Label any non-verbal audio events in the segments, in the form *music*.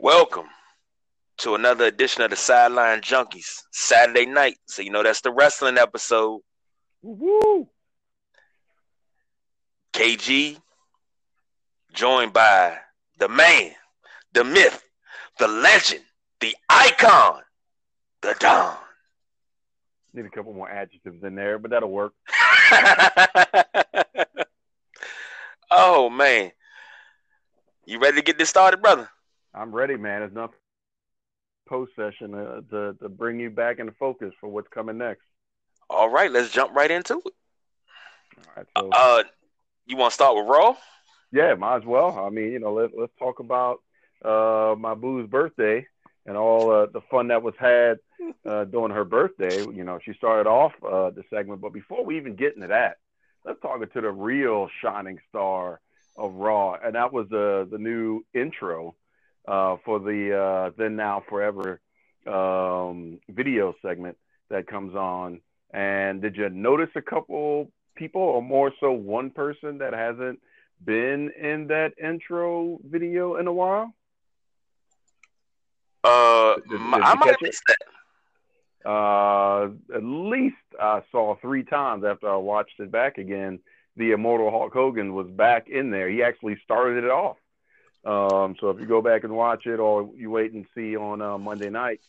Welcome to another edition of the Sideline Junkies Saturday night. So you know that's the wrestling episode. Woo! KG joined by the man, the myth, the legend, the icon, the Don. Need a couple more adjectives in there, but that'll work. *laughs* oh man. You ready to get this started, brother? I'm ready, man. It's enough post session uh, to to bring you back into focus for what's coming next. All right, let's jump right into it. All right, so Uh, you want to start with Raw? yeah, might as well. I mean, you know, let let's talk about uh my boo's birthday and all uh, the fun that was had uh, during her birthday. You know, she started off uh, the segment, but before we even get into that, let's talk to the real shining star of Raw, and that was the the new intro uh, for the uh, Then Now Forever um, video segment that comes on. And did you notice a couple people, or more so one person that hasn't been in that intro video in a while? Uh, Did- did I might have missed that. Uh, at least I saw three times after I watched it back again. The immortal Hulk Hogan was back in there. He actually started it off. Um, so if you go back and watch it, or you wait and see on uh, Monday night,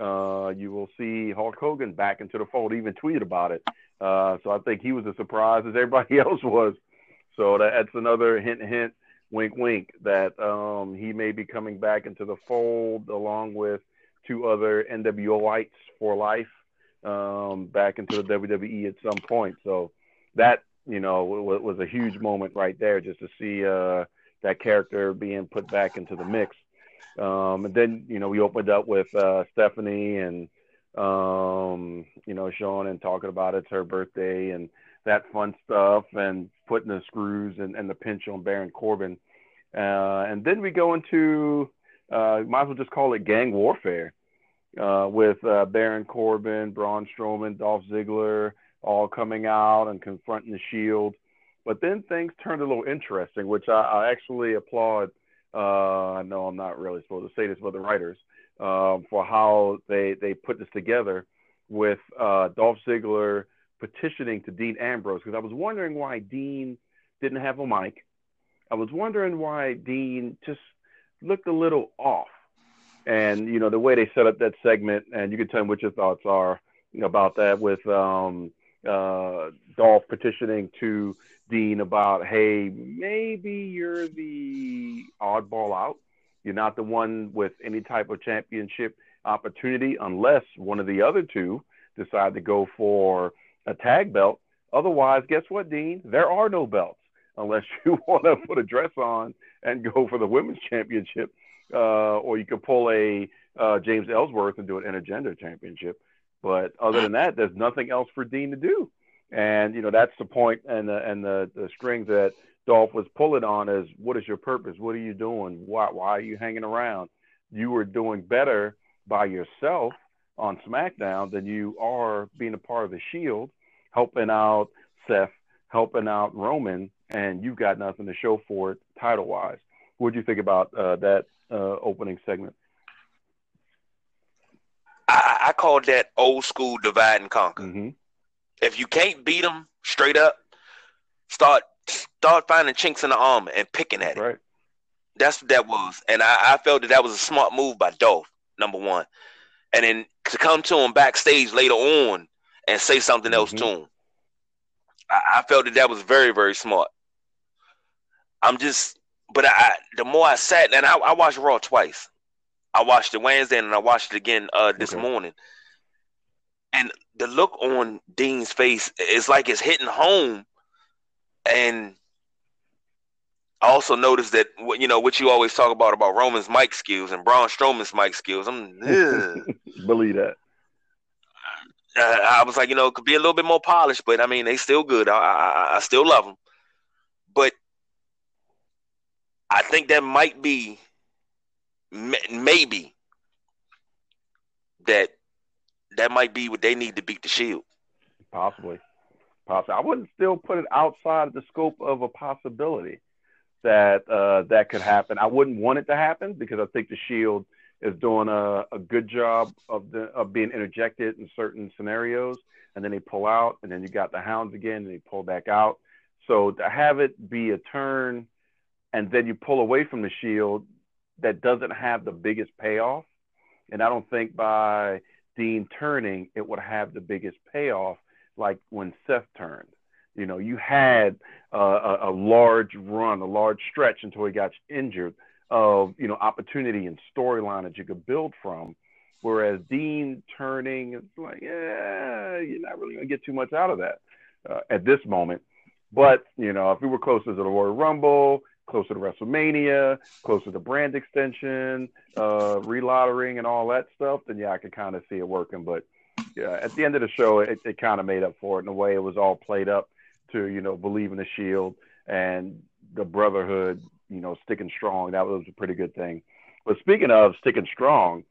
uh, you will see Hulk Hogan back into the fold. Even tweeted about it. Uh, so I think he was as surprised as everybody *laughs* else was. So that, that's another hint, hint, wink, wink that um, he may be coming back into the fold along with two other NWOites for life um, back into the WWE at some point. So that you know was, was a huge moment right there, just to see uh, that character being put back into the mix. Um, and then you know we opened up with uh, Stephanie and um, you know Sean and talking about it's her birthday and that fun stuff and putting the screws and, and the pinch on Baron Corbin. Uh, and then we go into uh, might as well just call it gang warfare uh, with uh, Baron Corbin, Braun Strowman, Dolph Ziggler all coming out and confronting the Shield. But then things turned a little interesting, which I, I actually applaud. Uh, I know I'm not really supposed to say this, but the writers um, for how they they put this together with uh, Dolph Ziggler petitioning to Dean Ambrose because I was wondering why Dean didn't have a mic. I was wondering why Dean just looked a little off. And you know the way they set up that segment, and you can tell me what your thoughts are about that with um, uh, Dolph petitioning to Dean about, hey, maybe you're the oddball out. You're not the one with any type of championship opportunity unless one of the other two decide to go for a tag belt. Otherwise, guess what, Dean? There are no belts unless *laughs* you want to put a dress on and go for the women's championship, uh, or you could pull a uh, James Ellsworth and do an intergender championship. But other than that, there's nothing else for Dean to do. And you know that's the point and the and the, the string that Dolph was pulling on is what is your purpose? What are you doing? Why why are you hanging around? You were doing better by yourself on SmackDown than you are being a part of the Shield, helping out Seth, helping out Roman, and you've got nothing to show for it title wise. What do you think about uh, that uh, opening segment? I, I call that old school divide and conquer. Mm-hmm. If you can't beat them straight up, start start finding chinks in the armor and picking at it. Right. That's what that was, and I, I felt that that was a smart move by Dolph. Number one, and then to come to him backstage later on and say something else Mhm. to him. I, I felt that that was very very smart. I'm just, but I the more I sat and I, I watched Raw twice. I watched it Wednesday and I watched it again uh, this Okay. morning. And the look on Dean's face is like it's hitting home. And I also noticed that what you know what you always talk about about Roman's mic skills and Braun Strowman's mic skills. I'm. *laughs* Believe that. uh, I was like, you know, it could be a little bit more polished, but I mean, they still good. I, I, I still love them, but I think that might be maybe that that might be what they need to beat the Shield. Possibly. Possibly. I wouldn't still put it outside of the scope of a possibility. that uh, that could happen. I wouldn't want it to happen because I think the Shield is doing a, a good job of the of being interjected in certain scenarios, and then they pull out, and then you got the Hounds again, and they pull back out. So to have it be a turn, and then you pull away from the Shield, that doesn't have the biggest payoff, and I don't think by Dean turning it would have the biggest payoff like when Seth turned. You know, you had uh, a, a large run, a large stretch until he got injured of you know opportunity and storyline that you could build from. Whereas Dean turning, it's like, yeah, you're not really gonna get too much out of that uh, at this moment. But you know, if we were closer to the Royal Rumble, closer to WrestleMania, closer to brand extension, uh, relautering, and all that stuff, then yeah, I could kind of see it working. But yeah, at the end of the show, it, it kind of made up for it in a way. It was all played up to you know believe in the Shield and the Brotherhood, you know, sticking strong. That was a pretty good thing. But speaking of sticking strong,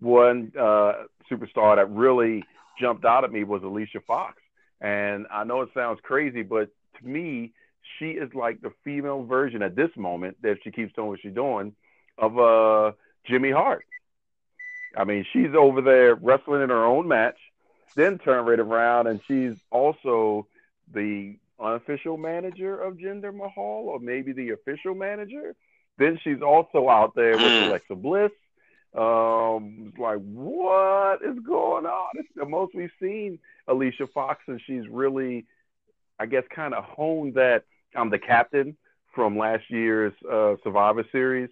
one uh, superstar that really jumped out at me was Alicia Fox. And I know it sounds crazy, but to me, she is like the female version at this moment that she keeps doing what she's doing of uh, Jimmy Hart. I mean, she's over there wrestling in her own match, then turn right around, and she's also the unofficial manager of Jinder Mahal, or maybe the official manager. Then she's also out there with hmm. Alexa Bliss. Um, it's like, what is going on? It's the most we've seen Alicia Fox, and she's really, I guess, kind of honed that I'm the captain from last year's uh, Survivor Series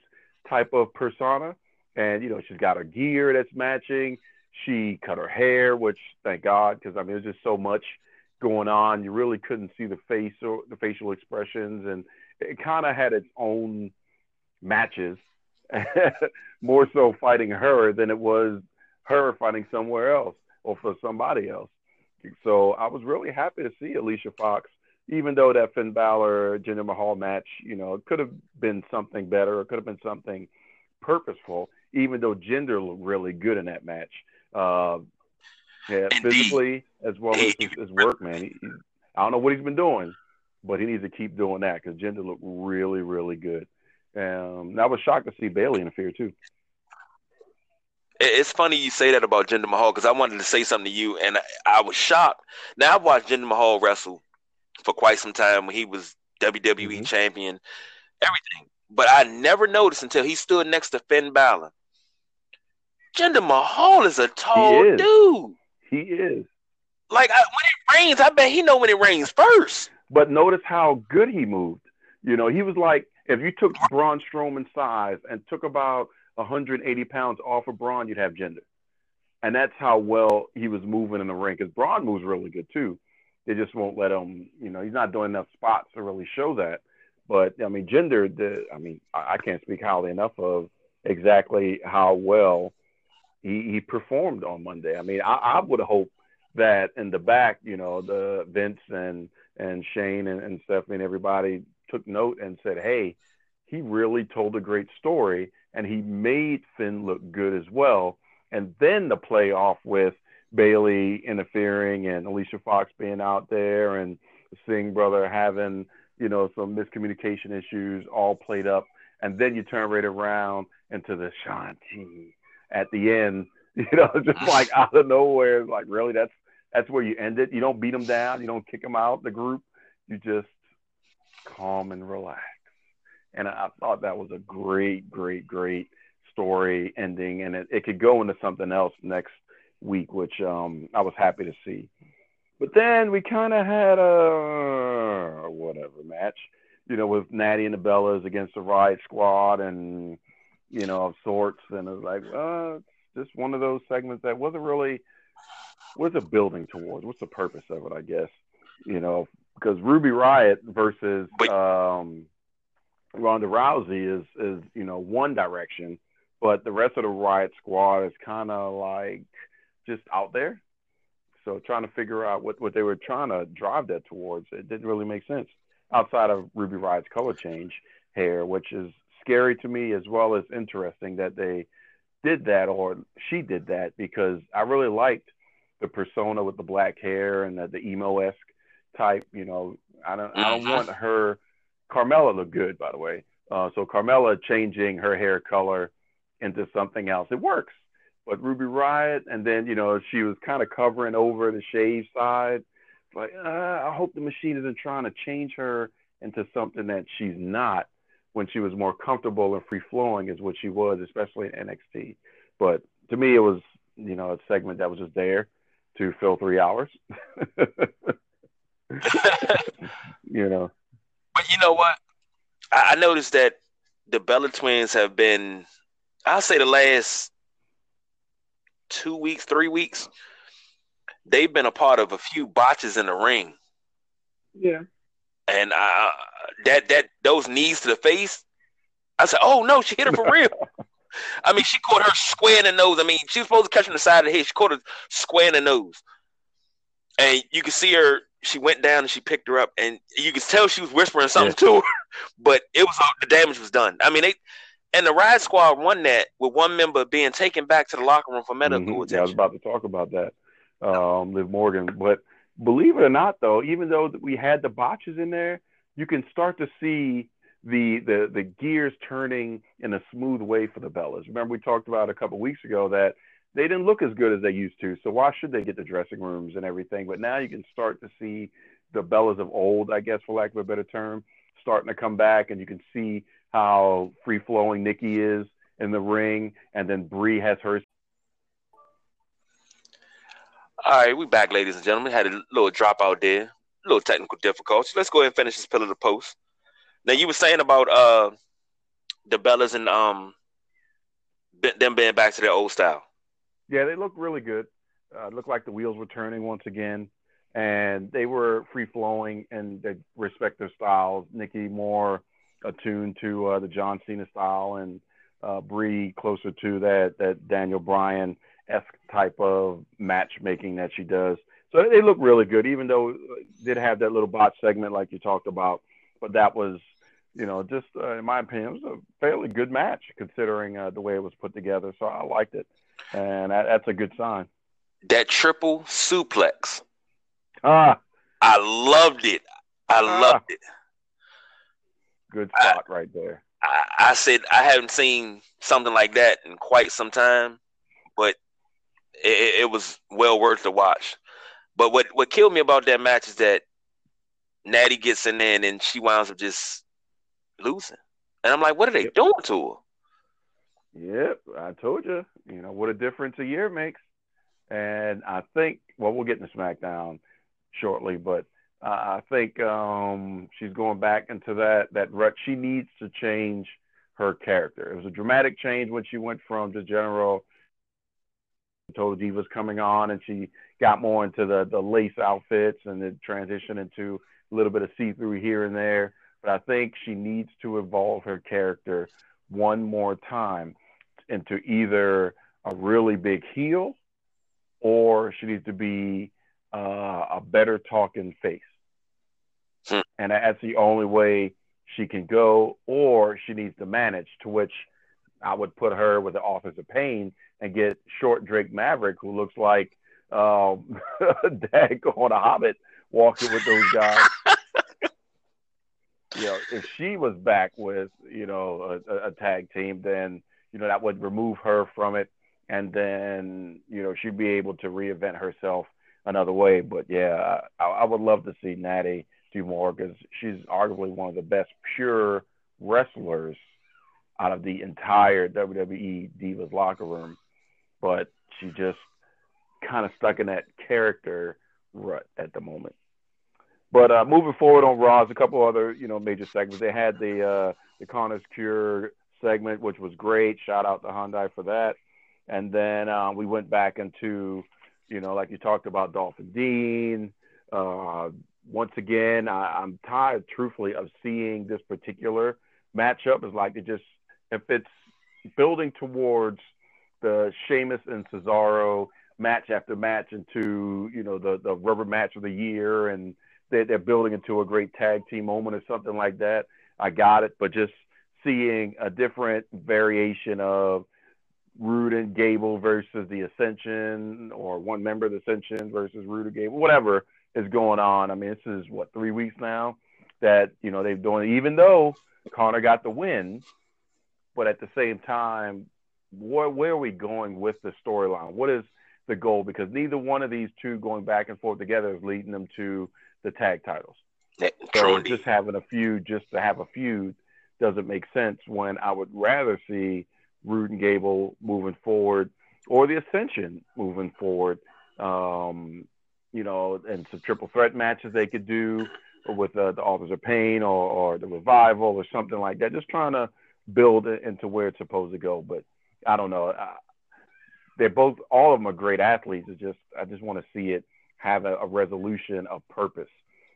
type of persona. And, you know, she's got her gear that's matching. She cut her hair, which thank God, because I mean, there's just so much going on. You really couldn't see the face or the facial expressions, and it kind of had its own matches, *laughs* more so fighting her than it was her fighting somewhere else or for somebody else. So I was really happy to see Alicia Fox even though that Finn Balor Jinder Mahal match, you know, it could have been something better. It could have been something purposeful. Even though Jinder looked really good in that match, uh, yeah, physically as well as his, his work, man. He, I don't know what he's been doing, but he needs to keep doing that because Jinder looked really, really good. Um, I was shocked to see Bayley interfere too. It's funny you say that about Jinder Mahal because I wanted to say something to you, and I, I was shocked. Now I've watched Jinder Mahal wrestle for quite some time when he was WWE mm-hmm. champion, everything. But I never noticed until he stood next to Finn Balor. Jinder Mahal is a tall is. dude. He is. Like I, when it rains, I bet he know when it rains first. But notice how good he moved. You know, he was like if you took Braun Strowman's size and took about 180 pounds off of Braun, you'd have Jinder. And that's how well he was moving in the ring. Because Braun moves really good too they just won't let him. You know, he's not doing enough spots to really show that. But I mean, Jinder. The, I mean, I, I can't speak highly enough of exactly how well he, he performed on Monday. I mean, I, I would hope that in the back, you know, the Vince and and Shane and, and Stephanie and everybody took note and said, "Hey, he really told a great story, and he made Finn look good as well." And then the play off with Bayley interfering and Alicia Fox being out there and Singh brother having, you know, some miscommunication issues all played up. And then you turn right around into the Shanti at the end, *laughs* you know, just ah. like out of nowhere. Like, really, that's that's where you end it. You don't beat them down. You don't kick them out the group. You just calm and relax. And I, I thought that was a great, great, great story ending, and it, it could go into something else next week, which um, I was happy to see. But then we kind of had a whatever match, you know, with Natty and the Bellas against the Riott Squad and, you know, of sorts. And it was like, uh, it's just one of those segments that wasn't really, what's it building towards? What's the purpose of it, I guess? You know, because Ruby Riott versus um, Ronda Rousey is, is, you know, one direction, but the rest of the Riott Squad is kind of like, just out there. So trying to figure out what, what they were trying to drive that towards, it didn't really make sense outside of Ruby Riott's color change hair, which is scary to me as well as interesting that they did that or she did that because I really liked the persona with the black hair and the, the emo esque type. You know, I don't I don't want her Carmella looked good, by the way. Uh, so Carmella changing her hair color into something else, it works. But Ruby Riott, and then you know she was kind of covering over the shave side. Like uh, I hope the machine isn't trying to change her into something that she's not when she was more comfortable and free flowing is what she was, especially in NXT. But to me, it was you know a segment that was just there to fill three hours. *laughs* you know. But you know what? I noticed that the Bella twins have been, I'll say, the last two weeks, three weeks, they've been a part of a few botches in the ring. Yeah. And uh, that that those knees to the face, I said, "Oh no, she hit her for *laughs* real." I mean, she caught her square in the nose. I mean, she was supposed to catch on the side of the head. She caught her square in the nose, and you can see her she went down and she picked her up, and you could tell she was whispering something yeah. to her, *laughs* but it was all the damage was done. I mean, they and the Riott Squad won that with one member being taken back to the locker room for medical mm-hmm. attention. Yeah, I was about to talk about that, um, Liv Morgan. But believe it or not, though, even though we had the botches in there, you can start to see the the the gears turning in a smooth way for the Bellas. Remember, we talked about a couple weeks ago that they didn't look as good as they used to. So why should they get the dressing rooms and everything? But now you can start to see the Bellas of old, I guess, for lack of a better term, starting to come back, and you can see how free flowing Nikki is in the ring, and then Brie has hers. All right, we're back, ladies and gentlemen. Had a little drop out there, a little technical difficulty. Let's go ahead and finish this pillar of the post. Now you were saying about uh the Bellas and um them being back to their old style. Yeah, they look really good. Uh, looked like the wheels were turning once again, and they were free flowing and they respect their styles. Nikki more attuned to uh, the John Cena style, and uh, Brie closer to that that Daniel Bryan esque type of matchmaking that she does. So they look really good, even though did have that little bot segment like you talked about. But that was, you know, just uh, in my opinion, it was a fairly good match considering uh, the way it was put together. So I liked it and that, that's a good sign. That triple suplex. Ah, I loved it. I ah. loved it. Good spot I, right there. I, I said I haven't seen something like that in quite some time, but it, it, was well worth the watch. But what what killed me about that match is that Natty gets in there and she winds up just losing, and I'm like, what are they doing to her? Yep, I told you. You know what a difference a year makes. And I think, well, we'll get into SmackDown shortly, but uh, I think um, she's going back into that that rut. She needs to change her character. It was a dramatic change when she went from the general Total Divas coming on, and she got more into the the lace outfits and the transition into a little bit of see through here and there. But I think she needs to evolve her character one more time into either a really big heel or she needs to be uh, a better talking face. Hmm. And that's the only way she can go, or she needs to manage, to which I would put her with the Authors of Pain and get short Drake Maverick, who looks like um, *laughs* Dag on a Hobbit walking with those guys. *laughs* you know, if she was back with, you know, a, a tag team, then you know, that would remove her from it. And then, you know, she'd be able to reinvent herself another way. But yeah, I, I would love to see Natty do more because she's arguably one of the best pure wrestlers out of the entire WWE Divas locker room. But she just kind of stuck in that character rut at the moment. But uh, moving forward on Raw, a couple other you know major segments. They had the uh, the Connor's Cure segment, which was great. Shout out to Hyundai for that. And then uh, we went back into, you know, like you talked about Dolphin Dean. Once again, I, am tired, truthfully, of seeing this particular matchup. Is like it just if it's building towards the Sheamus and Cesaro match after match into you know the the rubber match of the year, and they, they're building into a great tag team moment or something like that. I got it, but just seeing a different variation of Roode and Gable versus the Ascension, or one member of the Ascension versus Roode and Gable, whatever is going on. I mean, this is what three weeks now that you know they've done. Even though Connor got the win, but at the same time, where, where are we going with the storyline? What is the goal? Because neither one of these two going back and forth together is leading them to the tag titles. So just having a feud just to have a feud doesn't make sense when I would rather see Roode and Gable moving forward or the Ascension moving forward. Um, you know, and some triple threat matches they could do with uh, the Authors of Pain or, or the Revival or something like that. Just trying to build it into where it's supposed to go. But I don't know. I, they're both, all of them are great athletes. It's just, I just want to see it have a, a resolution of purpose.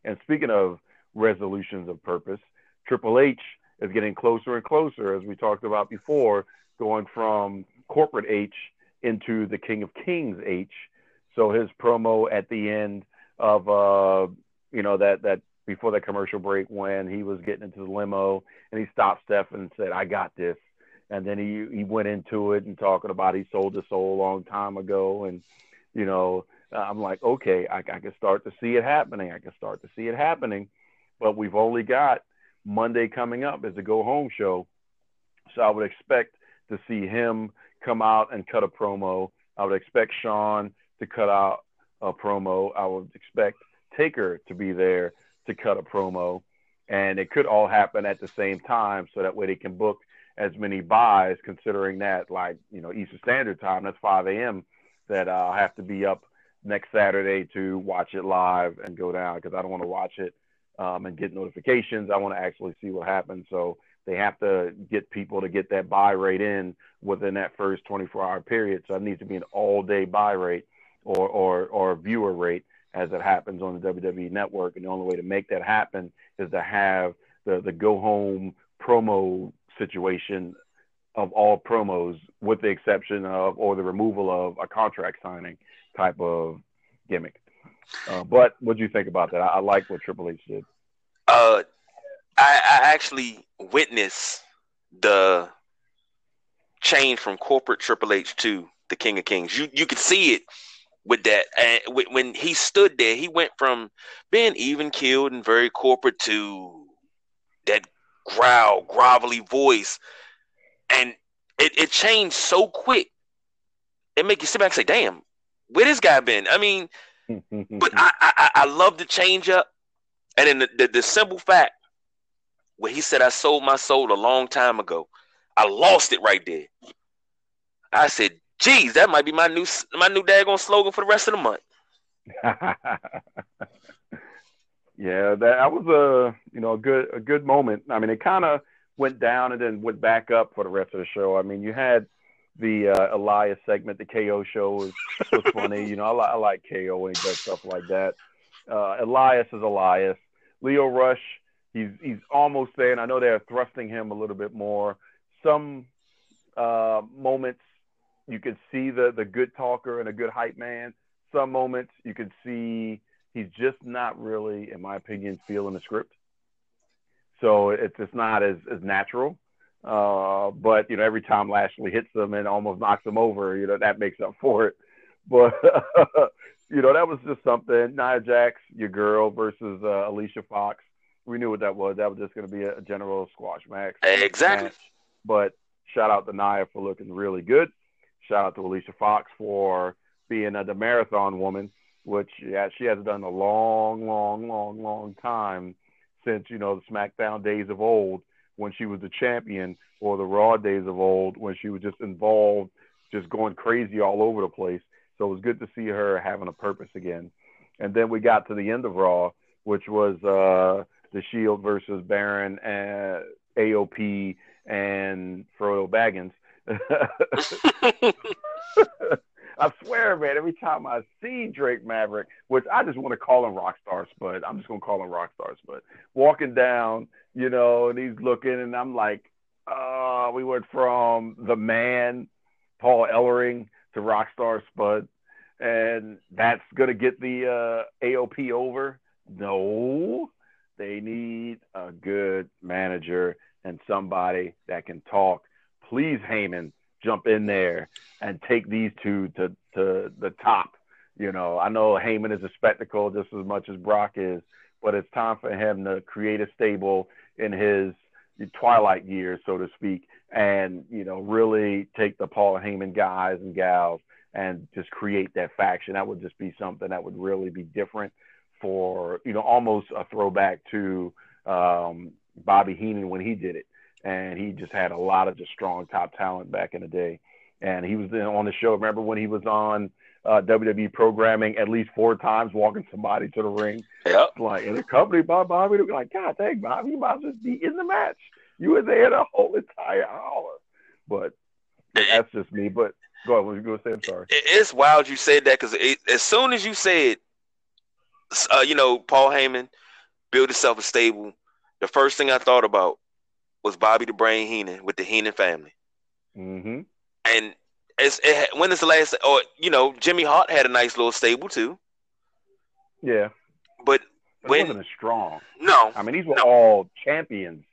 And speaking of resolutions of purpose, Triple H is getting closer and closer, as we talked about before, going from corporate H into the King of Kings H. So his promo at the end of uh, you know that that before that commercial break when he was getting into the limo and he stopped Steph and said, "I got this," and then he he went into it and talking about he sold his soul a long time ago, and you know I'm like, okay, I, I can start to see it happening. I can start to see it happening, but we've only got Monday coming up as a go home show, so I would expect to see him come out and cut a promo. I would expect Shawn to cut out a promo. I would expect Taker to be there to cut a promo. And it could all happen at the same time so that way they can book as many buys, considering that, like, you know, Eastern Standard Time, that's 5 a.m., that uh, I'll have to be up next Saturday to watch it live and go down because I don't want to watch it um, and get notifications. I want to actually see what happens. So they have to get people to get that buy rate in within that first 24 hour period. So it needs to be an all day buy rate or, or, or viewer rate as it happens on the WWE network. And the only way to make that happen is to have the, the go home promo situation of all promos, with the exception of or the removal of a contract signing type of gimmick. Uh, but what do you think about that? I, I like what Triple H did. Uh, I, I actually witnessed the change from corporate Triple H to the King of Kings. You you could see it with that. And when he stood there, he went from being even killed and very corporate to that growl, grovelly voice, and it, it changed so quick. It make you sit back and say, "Damn, where this guy been?" I mean, but I, *laughs* I I love the change up, and then the, the, the simple fact where he said, "I sold my soul a long time ago." I lost it right there. I said, geez, that might be my new my new daggone slogan for the rest of the month. *laughs* yeah, that, was a you know a good a good moment. I mean, it kind of went down and then went back up for the rest of the show. I mean, you had the uh, Elias segment, the KO show was, was funny. you know, I, li- I like KO when he does stuff like that. Uh, Elias is Elias. Lio Rush, he's he's almost there, and I know they're thrusting him a little bit more. Some uh, moments you could see the the good talker and a good hype man. Some moments you could see he's just not really, in my opinion, feeling the script. So it's just not as as natural. Uh, but you know, every time Lashley hits them and almost knocks them over, you know that makes up for it. *laughs* But you know, that was just something. Nia Jax, your girl, versus uh, Alicia Fox. We knew what that was. That was just going to be a general squash match. Exactly. Match. But shout out to Nia for looking really good. Shout out to Alicia Fox for being the marathon woman, which yeah, she hasn't done a long, long, long, long time since you know the SmackDown days of old when she was the champion, or the Raw days of old when she was just involved, just going crazy all over the place. So it was good to see her having a purpose again. And then we got to the end of Raw, which was uh, the Shield versus Baron and AOP and Frodo Baggins. I swear, man, every time I see Drake Maverick, which I just want to call him Rockstar Spud, I'm just going to call him Rockstar Spud, walking down, you know, and he's looking, and I'm like, oh, we went from the man, Paul Ellering, to Rockstar Spud, and that's going to get the uh, AOP over. No, they need a good manager and somebody that can talk please Heyman jump in there and take these two to to the top. You know, I know Heyman is a spectacle just as much as Brock is, but it's time for him to create a stable in his twilight years, so to speak, and you know really take the Paul Heyman guys and gals and just create that faction. That would just be something that would really be different for you know almost a throwback to um, Bobby Heenan when he did it, and he just had a lot of just strong top talent back in the day. And he was on the show. Remember when he was on uh, WWE programming at least four times, walking somebody to the ring? Yep. Like in the company by Bobby. Like, God dang, Bobby, you might just be in the match. You were there the whole entire hour. But that's just me. But go ahead. What you going to say? I'm sorry. It's wild you said that because as soon as you said, uh, you know, Paul Heyman build himself a stable, the first thing I thought about was Bobby the Brain Heenan with the Heenan family. Mm-hmm. And it's, it, when is the last? Or you know, Jimmy Hart had a nice little stable too. Yeah, but it when wasn't as strong. No, I mean these were no. all champions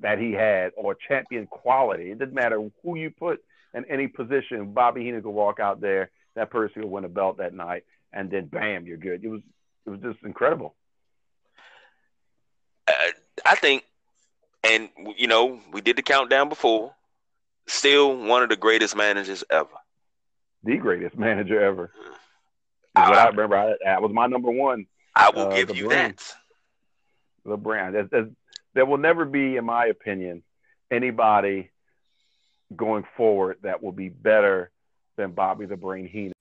that he had, or champion quality. It didn't matter who you put in any position. Bobby Heenan could walk out there, that person would win a belt that night, and then bam, you're good. It was it was just incredible. Uh, I think, and you know, we did the countdown before. Still one of the greatest managers ever. The greatest manager ever. I- what I remember. I, that was my number one. I will Uh, give you brain. that. The brand. There's, there's, there will never be, in my opinion, anybody going forward that will be better than Bobby the Brain Heenan.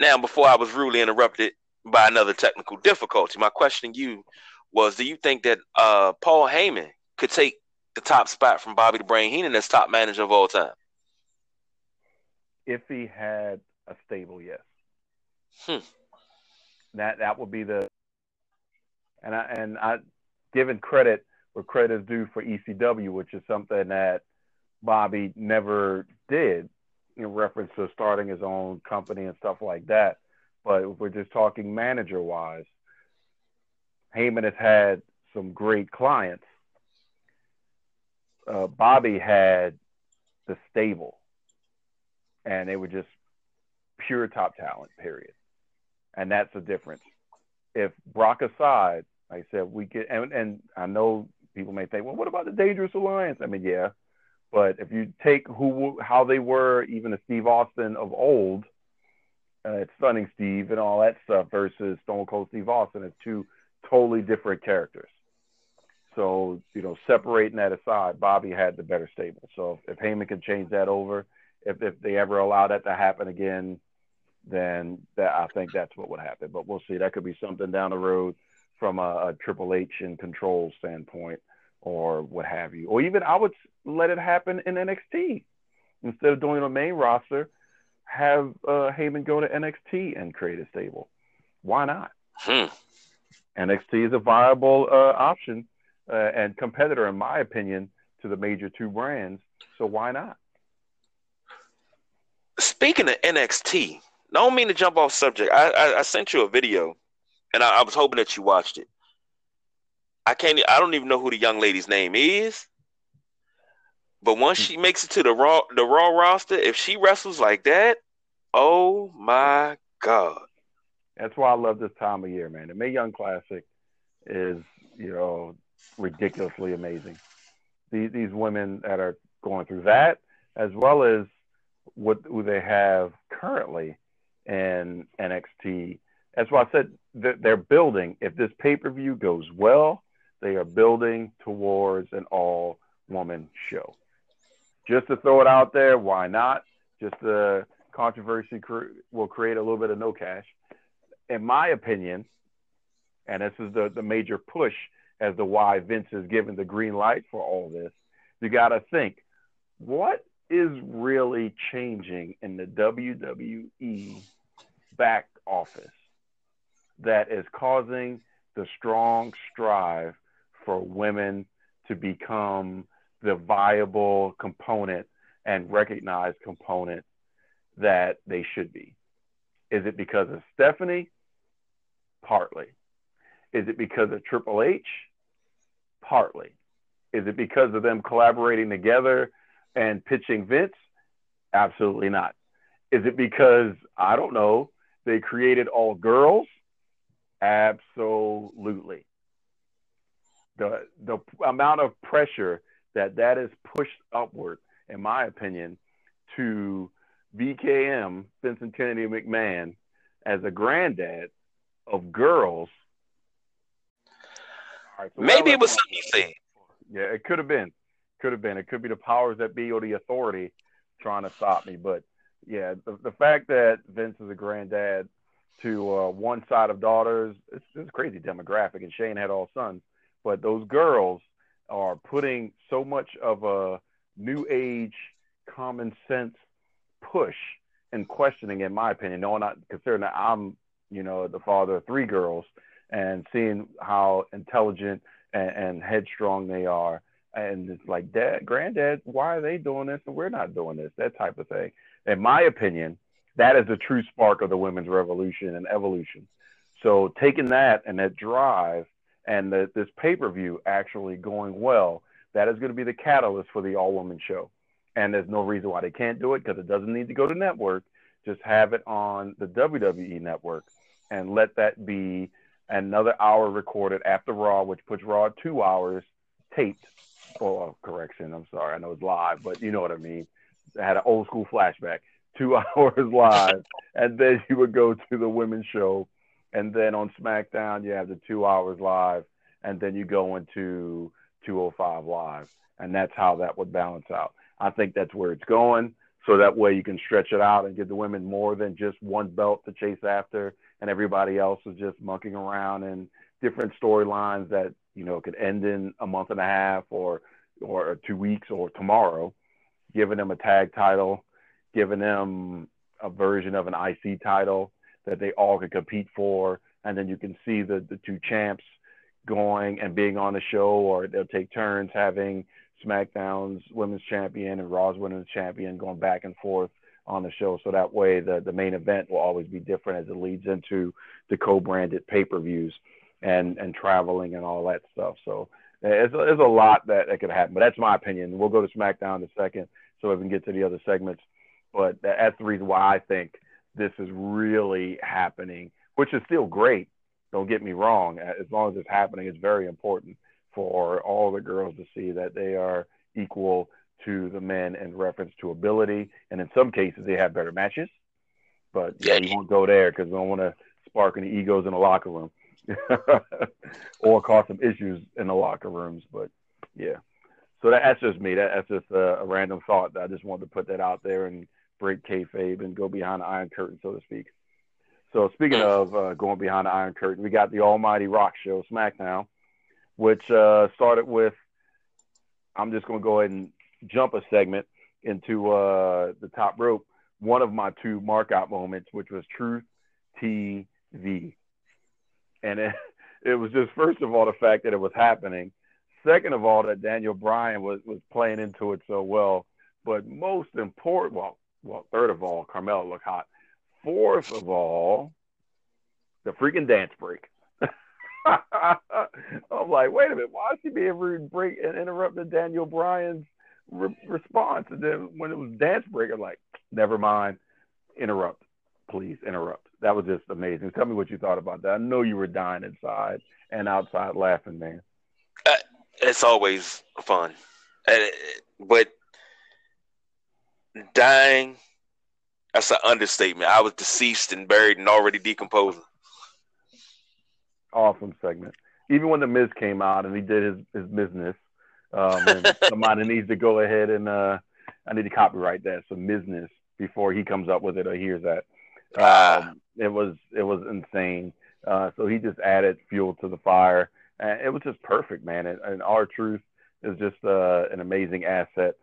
Now, before I was rudely interrupted by another technical difficulty, my question to you was: Do you think that uh, Paul Heyman could take the top spot from Bobby the Brain Heenan as top manager of all time? If he had a stable, yes. Hmm. That that would be the and I and I given credit where credit is due for ECW, which is something that Bobby never did in reference to starting his own company and stuff like that. But if we're just talking manager wise, Heyman has had some great clients. Uh, Bobby had the stable, and they were just pure top talent, period. And that's the difference. If Brock aside, like I said, we get, and, and I know people may think, well, what about the Dangerous Alliance? I mean, yeah, but if you take who, how they were, even the Steve Austin of old, uh, Stunning Steve and all that stuff versus Stone Cold Steve Austin, it's two totally different characters. So, you know, separating that aside, Bobby had the better stable. So if if Heyman can change that over, if, if they ever allow that to happen again, then that I think that's what would happen. But we'll see. That could be something down the road from a, a Triple H and control standpoint or what have you. Or even I would let it happen in NXT. Instead of doing on main roster, have uh, Heyman go to NXT and create a stable. Why not? Hmm. NXT is a viable uh, option uh, and competitor, in my opinion, to the major two brands. So why not? Speaking of NXT, I don't mean to jump off subject. I, I, I sent you a video, and I, I was hoping that you watched it. I can't. I don't even know who the young lady's name is. But once she makes it to the raw the raw roster, if she wrestles like that, oh my god! That's why I love this time of year, man. The Mae Young Classic is, you know, ridiculously amazing. These these women that are going through that, as well as what who they have currently in NXT. That's why I said they're building. If this pay per view goes well, they are building towards an all woman show. Just to throw it out there, why not? Just the controversy cre- will create a little bit of no cash. In my opinion, and this is the, the major push as to why Vince is given the green light for all this, you got to think what is really changing in the WWE back office that is causing the strong strive for women to become the viable component and recognized component that they should be. Is it because of Stephanie? Partly. Is it because of Triple H? Partly. Is it because of them collaborating together and pitching Vince? Absolutely not. Is it because, I don't know, they created all girls Absolutely. The the amount of pressure that that is pushed upward, in my opinion, to VKM, Vincent Kennedy McMahon, as a granddad of girls. Right, so Maybe it was something you said. Yeah, it could have been. Could have been. It could be the powers that be or the authority trying to stop me. But yeah, the, the fact that Vince is a granddad to uh, one side of daughters, it's, it's crazy demographic. And Shane had all sons. But those girls are putting so much of a new age common sense push and questioning, in my opinion, no, not considering that I'm, you know, the father of three girls and seeing how intelligent and, and headstrong they are. And it's like, dad, granddad, why are they doing this and we're not doing this? That type of thing. In my opinion, that is the true spark of the women's revolution and evolution. So taking that and that drive and the, this pay per view actually going well, that is going to be the catalyst for the all woman show. And there's no reason why they can't do it because it doesn't need to go to network. Just have it on the WWE network and let that be another hour recorded after Raw, which puts Raw two hours taped. Oh, oh, correction. I'm sorry. I know it's live, but you know what I mean. I had an old school flashback. Two *laughs* hours live, and then you would go to the women's show, and then on SmackDown you have the two hours live, and then you go into 205 live, and that's how that would balance out. I think that's where it's going. So that way you can stretch it out and give the women more than just one belt to chase after, and everybody else is just monkeying around in different storylines that you know could end in a month and a half or or two weeks or tomorrow. Giving them a tag title, giving them a version of an IC title that they all could compete for, and then you can see the the two champs going and being on the show, or they'll take turns having SmackDown's women's champion and Raw's women's champion going back and forth on the show. So that way the, the main event will always be different as it leads into the co-branded pay-per-views and, and traveling and all that stuff. So eh, it's, a, a lot that, that could happen, but that's my opinion. We'll go to SmackDown in a second so we can get to the other segments. But that's the reason why I think this is really happening, which is still great. Don't get me wrong. As long as it's happening, it's very important for all the girls to see that they are equal to the men in reference to ability. And in some cases, they have better matches. But yeah, we won't go there because we don't want to spark any egos in the locker room *laughs* or cause some issues in the locker rooms. But yeah, so that, that's just me. That, that's just a, a random thought. That I just wanted to put that out there and break kayfabe and go behind the iron curtain, so to speak. So speaking of uh, going behind the iron curtain, we got the Almighty Rock Show, SmackDown, which uh, started with. I'm just going to go ahead and jump a segment into uh, the top rope. One of my two markout moments, which was Truth TV, and it, *laughs* it was just first of all the fact that it was happening. Second of all, that Daniel Bryan was was playing into it so well. But most important, well, well, third of all, Carmella looked hot. Fourth of all, the freaking dance break. *laughs* I'm like, wait a minute, why is she being rude, break and interrupting Daniel Bryan's re- response? And then when it was dance break, I'm like, never mind, interrupt, please interrupt. That was just amazing. Tell me what you thought about that. I know you were dying inside and outside laughing, man. Uh, it's always fun, uh, but dying. That's an understatement. I was deceased and buried and already decomposing awesome segment. Even when the Miz came out and he did his his business, um, and *laughs* somebody needs to go ahead and uh, I need to copyright that some business before he comes up with it or hears that. Um, it was it was insane. Uh, so he just added fuel to the fire, and it was just perfect, man. And, and R-Truth is just uh, an amazing asset.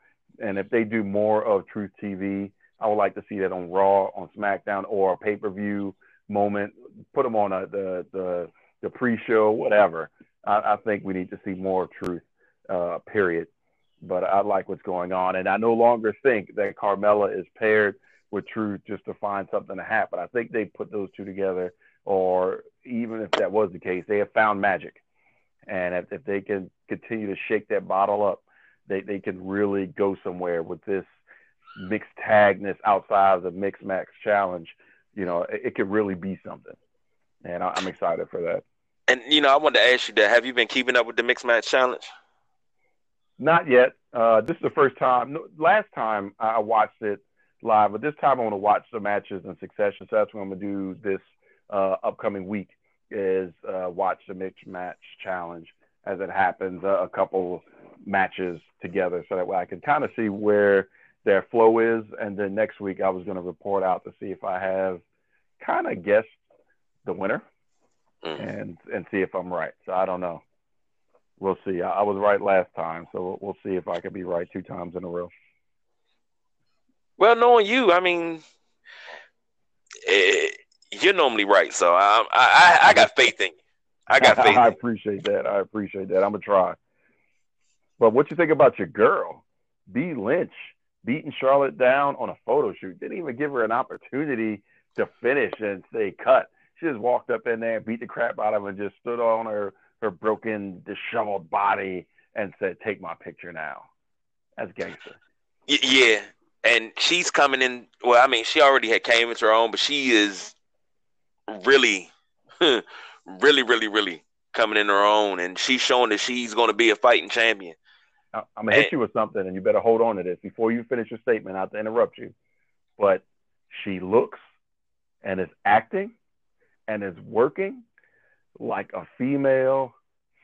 And if they do more of Truth TV, I would like to see that on Raw, on SmackDown, or a pay per view moment. Put them on a, the the the pre-show, whatever. I, I think we need to see more truth. Uh, period. But I like what's going on, and I no longer think that Carmella is paired with Truth just to find something to happen. I think they put those two together, or even if that was the case, they have found magic. And if, if they can continue to shake that bottle up, they, they can really go somewhere with this mixed tagness outside of the mixed match challenge. You know, it, it could really be something. and I, am excited for that. And you know, I wanted to ask you that: Have you been keeping up with the mixed match challenge? Not yet. Uh, this is the first time. Last time I watched it live, but this time I want to watch the matches in succession. So that's what I'm gonna do this uh, upcoming week is uh, watch the mixed match challenge as it happens, uh, a couple matches together, so that way I can kind of see where their flow is. And then next week I was going to report out to see if I have kind of guessed the winner mm. and and see if I'm right. So I don't know. We'll see. I, I was right last time, so we'll, we'll see if I can be right two times in a row. Well, knowing you, I mean, eh, you're normally right, so I, I I got faith in you. I got *laughs* faith. I appreciate that. I appreciate that. I'm gonna try. But what you think about your girl, B Lynch, beating Charlotte down on a photo shoot? Didn't even give her an opportunity to finish and say cut. She just walked up in there, beat the crap out of her, and just stood on her her broken, disheveled body and said, "Take my picture now." That's gangster. Yeah, and she's coming in. Well, I mean, she already had came into her own, but she is really, *laughs* really, really, really coming in her own, and she's showing that she's going to be a fighting champion. I'm gonna hit you with something, and you better hold on to this before you finish your statement. Not to interrupt you, but she looks and is acting and is working like a female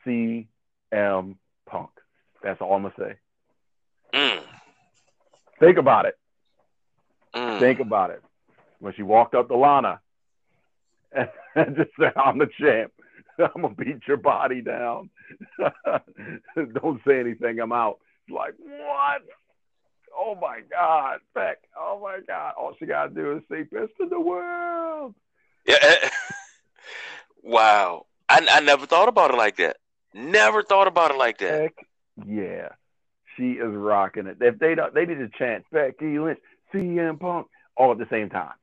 CM Punk. That's all I'm gonna say. Mm. Think about it. Mm. Think about it. When she walked up to Lana and, *laughs* and just said, "I'm the champ. *laughs* I'm gonna beat your body down. *laughs* Don't say anything. I'm out." like what? Oh my God, Beck. Oh my God. All she gotta do is say best in the world. Yeah. Wow. I, I never thought about it like that. Never thought about it like that. Heck yeah. She is rocking it. If they don't, they need to chant Becky Lynch, CM Punk, all at the same time.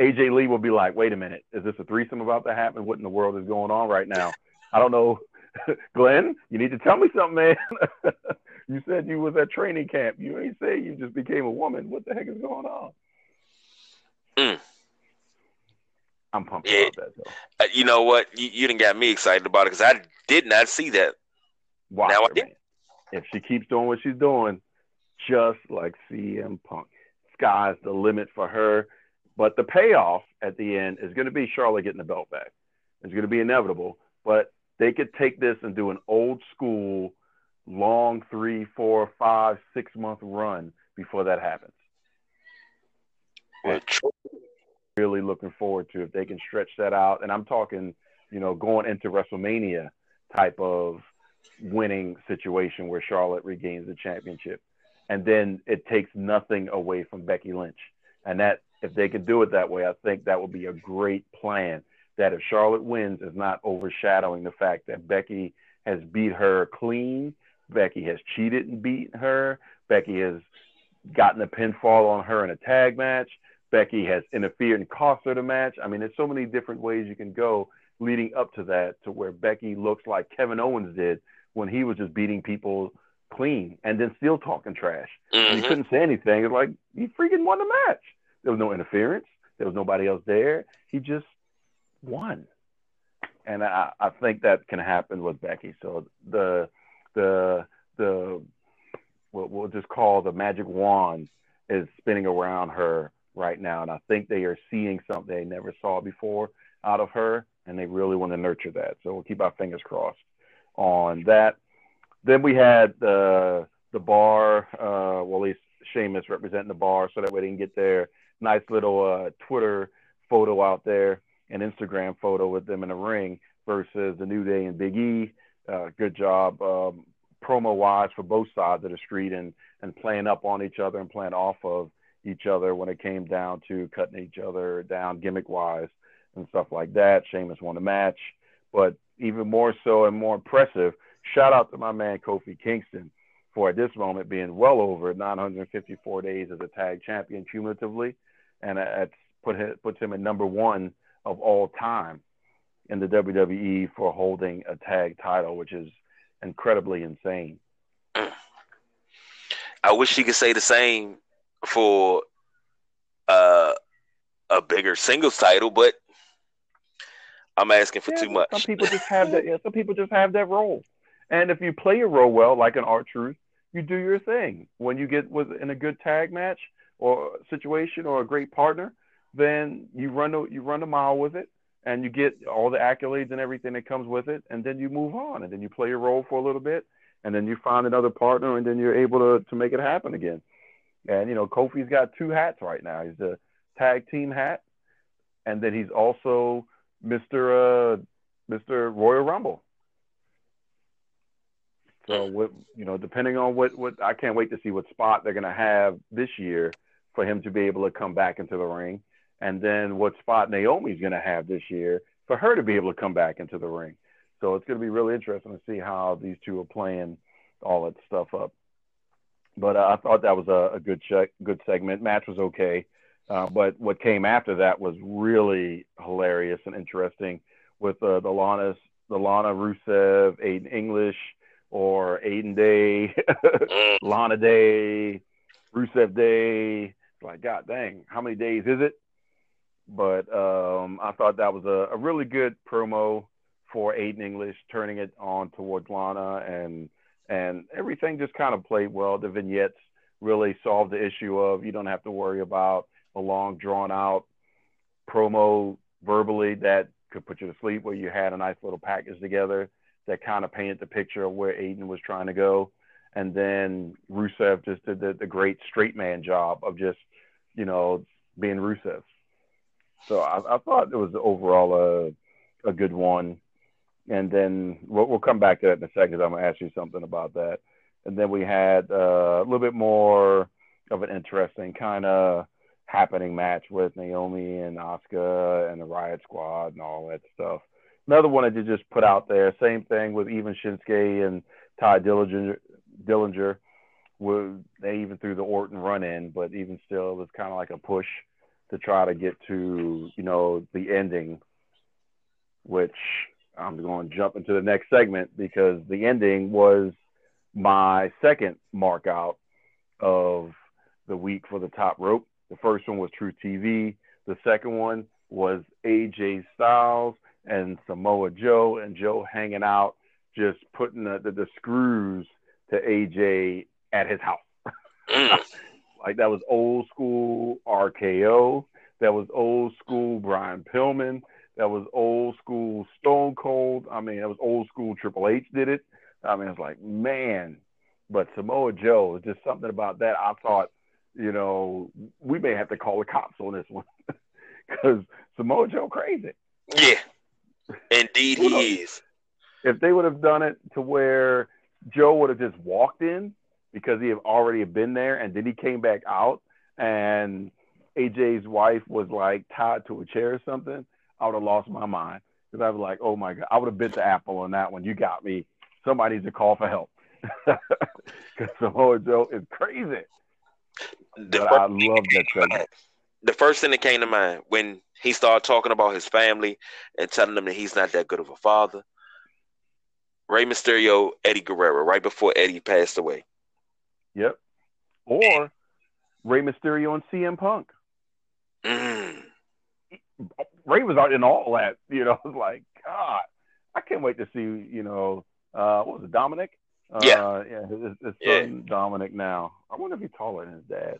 AJ Lee will be like, wait a minute, is this a threesome about to happen? What in the world is going on right now? *laughs* I don't know. *laughs* Glenn, you need to tell me something, man. *laughs* you said you was at training camp. You ain't say you just became a woman. What the heck is going on? Mm. I'm pumped yeah. about that though. Uh, you know what? You, you didn't got me excited about it because I did not see that. Watch now I did. If she keeps doing what she's doing, just like CM Punk, sky's the limit for her. But the payoff at the end is going to be Charlotte getting the belt back. It's going to be inevitable. But they could take this and do an old school, long three, four, five, six month run before that happens. Really looking forward to if they can stretch that out. And I'm talking, you know, going into WrestleMania type of winning situation where Charlotte regains the championship. And then it takes nothing away from Becky Lynch. And that, if they could do it that way, I think that would be a great plan. That if Charlotte wins, is not overshadowing the fact that Becky has beat her clean. Becky has cheated and beaten her. Becky has gotten a pinfall on her in a tag match. Becky has interfered and cost her the match. I mean, there's so many different ways you can go leading up to that, to where Becky looks like Kevin Owens did when he was just beating people clean and then still talking trash. Mm-hmm. And he mm-hmm. couldn't say anything. It's like he freaking won the match. There was no interference. There was nobody else there. He just won. And I, I think that can happen with Becky. So the the the what we'll just call the magic wand is spinning around her right now. And I think they are seeing something they never saw before out of her, and they really want to nurture that. So we'll keep our fingers crossed on that. Then we had the the bar, uh, well, at least Sheamus representing the bar, so that way they can get their nice little uh, Twitter photo out there, an Instagram photo with them in the ring versus the New Day and Big E. Uh, good job um, promo wise for both sides of the street and and playing up on each other and playing off of each other when it came down to cutting each other down gimmick wise and stuff like that. Sheamus won the match, but even more so and more impressive, shout out to my man Kofi Kingston for at this moment being well over 954 days as a tag champion cumulatively, and that's put puts him at number one of all time in the WWE for holding a tag title, which is incredibly insane. I wish she could say the same for uh, a bigger singles title, but I'm asking for Yeah, too much. Some people just have that. *laughs* Yeah, some people just have that role. And if you play your role well, like an R-Truth, you do your thing. When you get with in a good tag match or situation or a great partner, then you run the, you run a mile with it, and you get all the accolades and everything that comes with it, and then you move on, and then you play your role for a little bit, and then you find another partner, and then you're able to to make it happen again. And you know, Kofi's got two hats right now. He's the tag team hat, and then he's also Mr. Uh, Mr. Royal Rumble. So what you know, depending on what what I can't wait to see what spot they're gonna have this year for him to be able to come back into the ring, and then what spot Naomi's gonna have this year for her to be able to come back into the ring. So it's gonna be really interesting to see how these two are playing all that stuff up. But uh, I thought that was a, a good check, good segment. Match was okay, uh, but what came after that was really hilarious and interesting with uh, the Lana, the Lana Rusev, Aiden English, or Aiden Day, *laughs* Mm. Lana Day, Rusev Day. It's like, God dang, how many days is it? But um, I thought that was a, a really good promo for Aiden English, turning it on towards Lana, and and everything just kind of played well. The vignettes really solved the issue of you don't have to worry about a long, drawn out promo verbally that could put you to sleep, where you had a nice little package together that kind of painted the picture of where Aiden was trying to go. And then Rusev just did the, the great straight man job of just, you know, being Rusev. So I, I thought it was overall a, a good one. And then we'll, we'll come back to that in a second. I'm going to ask you something about that. And then we had uh, a little bit more of an interesting kind of happening match with Naomi and Asuka and the Riott Squad and all that stuff. Another one I did just put out there. Same thing with even Shinsuke and Tye Dillinger. Dillinger. They even threw the Orton run in, but even still, it was kind of like a push to try to get to you know the ending, which I'm going to jump into the next segment because the ending was my second mark out of the week for the top rope. The first one was True TV. The second one was AJ Styles and Samoa Joe, and Joe hanging out, just putting the, the, the screws to AJ at his house. Mm. *laughs* Like that was old school RKO. That was old school Brian Pillman. That was old school Stone Cold. I mean, that was old school Triple H did it. I mean, it's like, man. But Samoa Joe, is just something about that. I thought, you know, we may have to call the cops on this one *laughs* because Samoa Joe crazy. Yeah, indeed knows? he is. If they would have done it to where Joe would have just walked in because he had already been there and then he came back out and AJ's wife was like tied to a chair or something, I would have lost my mind. Because I was like, oh my God, I would have bit the apple on that one. You got me. Somebody needs to call for help. *laughs* Because Samoa Joe is crazy. The But I love that came to mind- The first thing that came to mind when he started talking about his family and telling them that he's not that good of a father. Rey Mysterio, Eddie Guerrero, right before Eddie passed away. Yep. Or Rey Mysterio and CM Punk. Mm. Rey was out in all that, you know, *laughs* I was like, God, I can't wait to see, you know, uh, what was it, Dominik? Uh, Yeah. yeah, his, his Yeah. son Dominik now. I wonder if he's taller than his dad,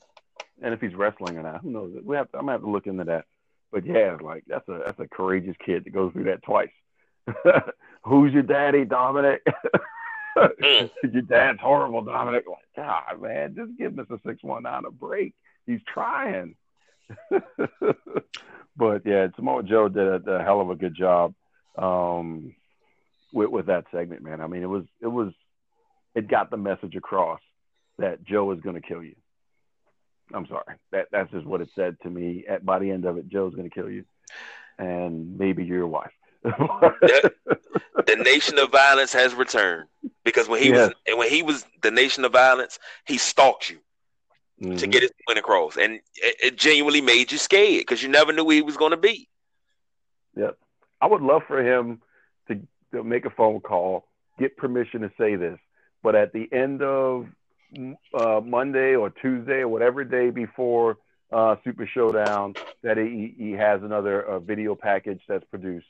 and if he's wrestling or not. Who knows? We have to, I'm gonna have to look into that. But yeah, like that's a that's a courageous kid to go through that twice. *laughs* Who's your daddy, Dominik? Mm. *laughs* your dad's horrible, Dominik. Like, God, man, just give Mr. Six One Nine a break. He's trying. *laughs* but yeah, Samoa Joe did a, a hell of a good job um, with with that segment, man. I mean, it was it was it got the message across that Joe is going to kill you. I'm sorry, that that's just what it said to me. At by the end of it, Joe's going to kill you, and maybe your wife. *laughs* The nation of violence has returned because when he Yes. was and when he was the nation of violence, he stalked you to Mhm. get his point across, and it, it genuinely made you scared because you never knew where he was going to be. Yep. I would love for him to, to make a phone call, get permission to say this, but at the end of uh, Monday or Tuesday or whatever day before uh, Super Showdown, that he, he has another uh, video package that's produced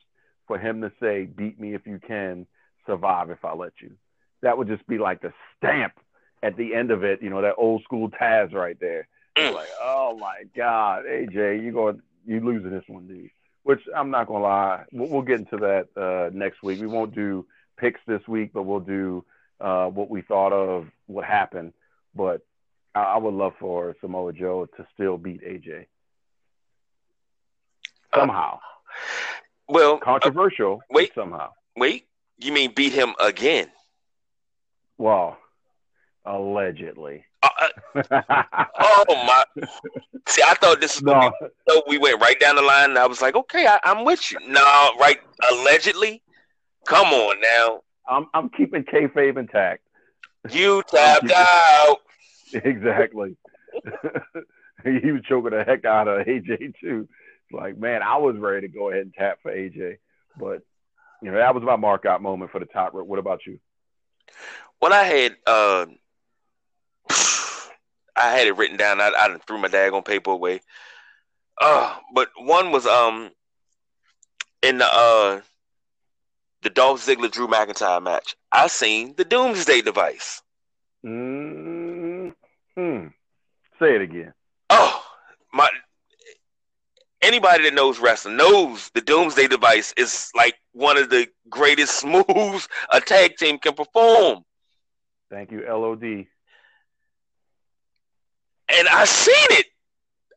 for him to say, "Beat me if you can, survive if I let you." That would just be like the stamp at the end of it. You know, that old school Taz right there. Mm. like, oh my God, AJ, you going you losing this one, dude. Which I'm not gonna lie, we'll, we'll get into that uh, next week. We won't do picks this week, but we'll do uh, what we thought of what happened. But I, I would love for Samoa Joe to still beat AJ somehow. Well, Controversial, uh, wait. somehow. wait, you mean beat him again? Well, allegedly. Uh, uh, *laughs* oh my! See, I thought this was no, be, so we went right down the line, and I was like, okay, I, I'm with you. No, right? Allegedly, come on now. I'm I'm keeping kayfabe intact. You tapped out. *laughs* exactly. *laughs* he was choking the heck out of AJ too. Like, man, I was ready to go ahead and tap for AJ, but you know that was my mark out moment for the top rope. What about you? Well, I had, uh, I had it written down. I, I threw my daggone paper away. Uh, but one was um in the uh the Dolph Ziggler Drew McIntyre match. I seen the Doomsday Device. Mm, hmm. Say it again. Oh my! Anybody that knows wrestling knows the Doomsday Device is like one of the greatest *laughs* moves a tag team can perform. Thank you, LOD. And I seen it.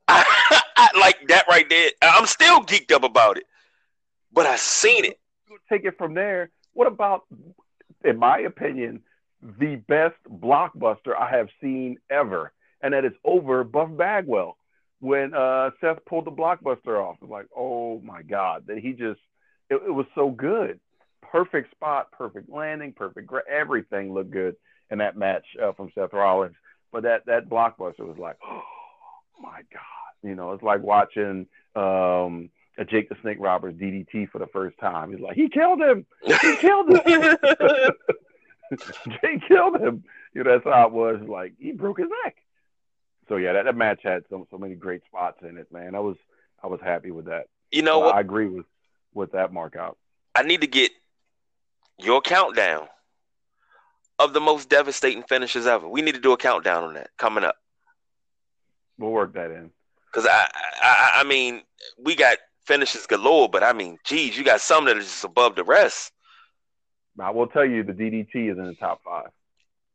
I, *laughs* I, like that right there. I'm still geeked up about it, but I seen it. Take it from there. What about, in my opinion, the best blockbuster I have seen ever, and that is over Buff Bagwell when uh, Seth pulled the blockbuster off. It's like, oh my god, that he just it, it was so good. Perfect spot, perfect landing, perfect gra- everything looked good in that match uh, from Seth Rollins. But that that blockbuster was like, *gasps* oh my god, you know, it's like watching um, a Jake the Snake Roberts DDT for the first time. He's like, he killed him, he killed him, *laughs* Jake killed him. You know, that's how it was. Like he broke his neck. So yeah, that, that match had so so many great spots in it, man. I was I was happy with that. You know So what? I agree with with that mark out. I need to get your countdown of the most devastating finishes ever. We need to do a countdown on that coming up. We'll work that in. Because I, I, I mean, we got finishes galore, but I mean, geez, you got some that are just above the rest. I will tell you the DDT is in the top five.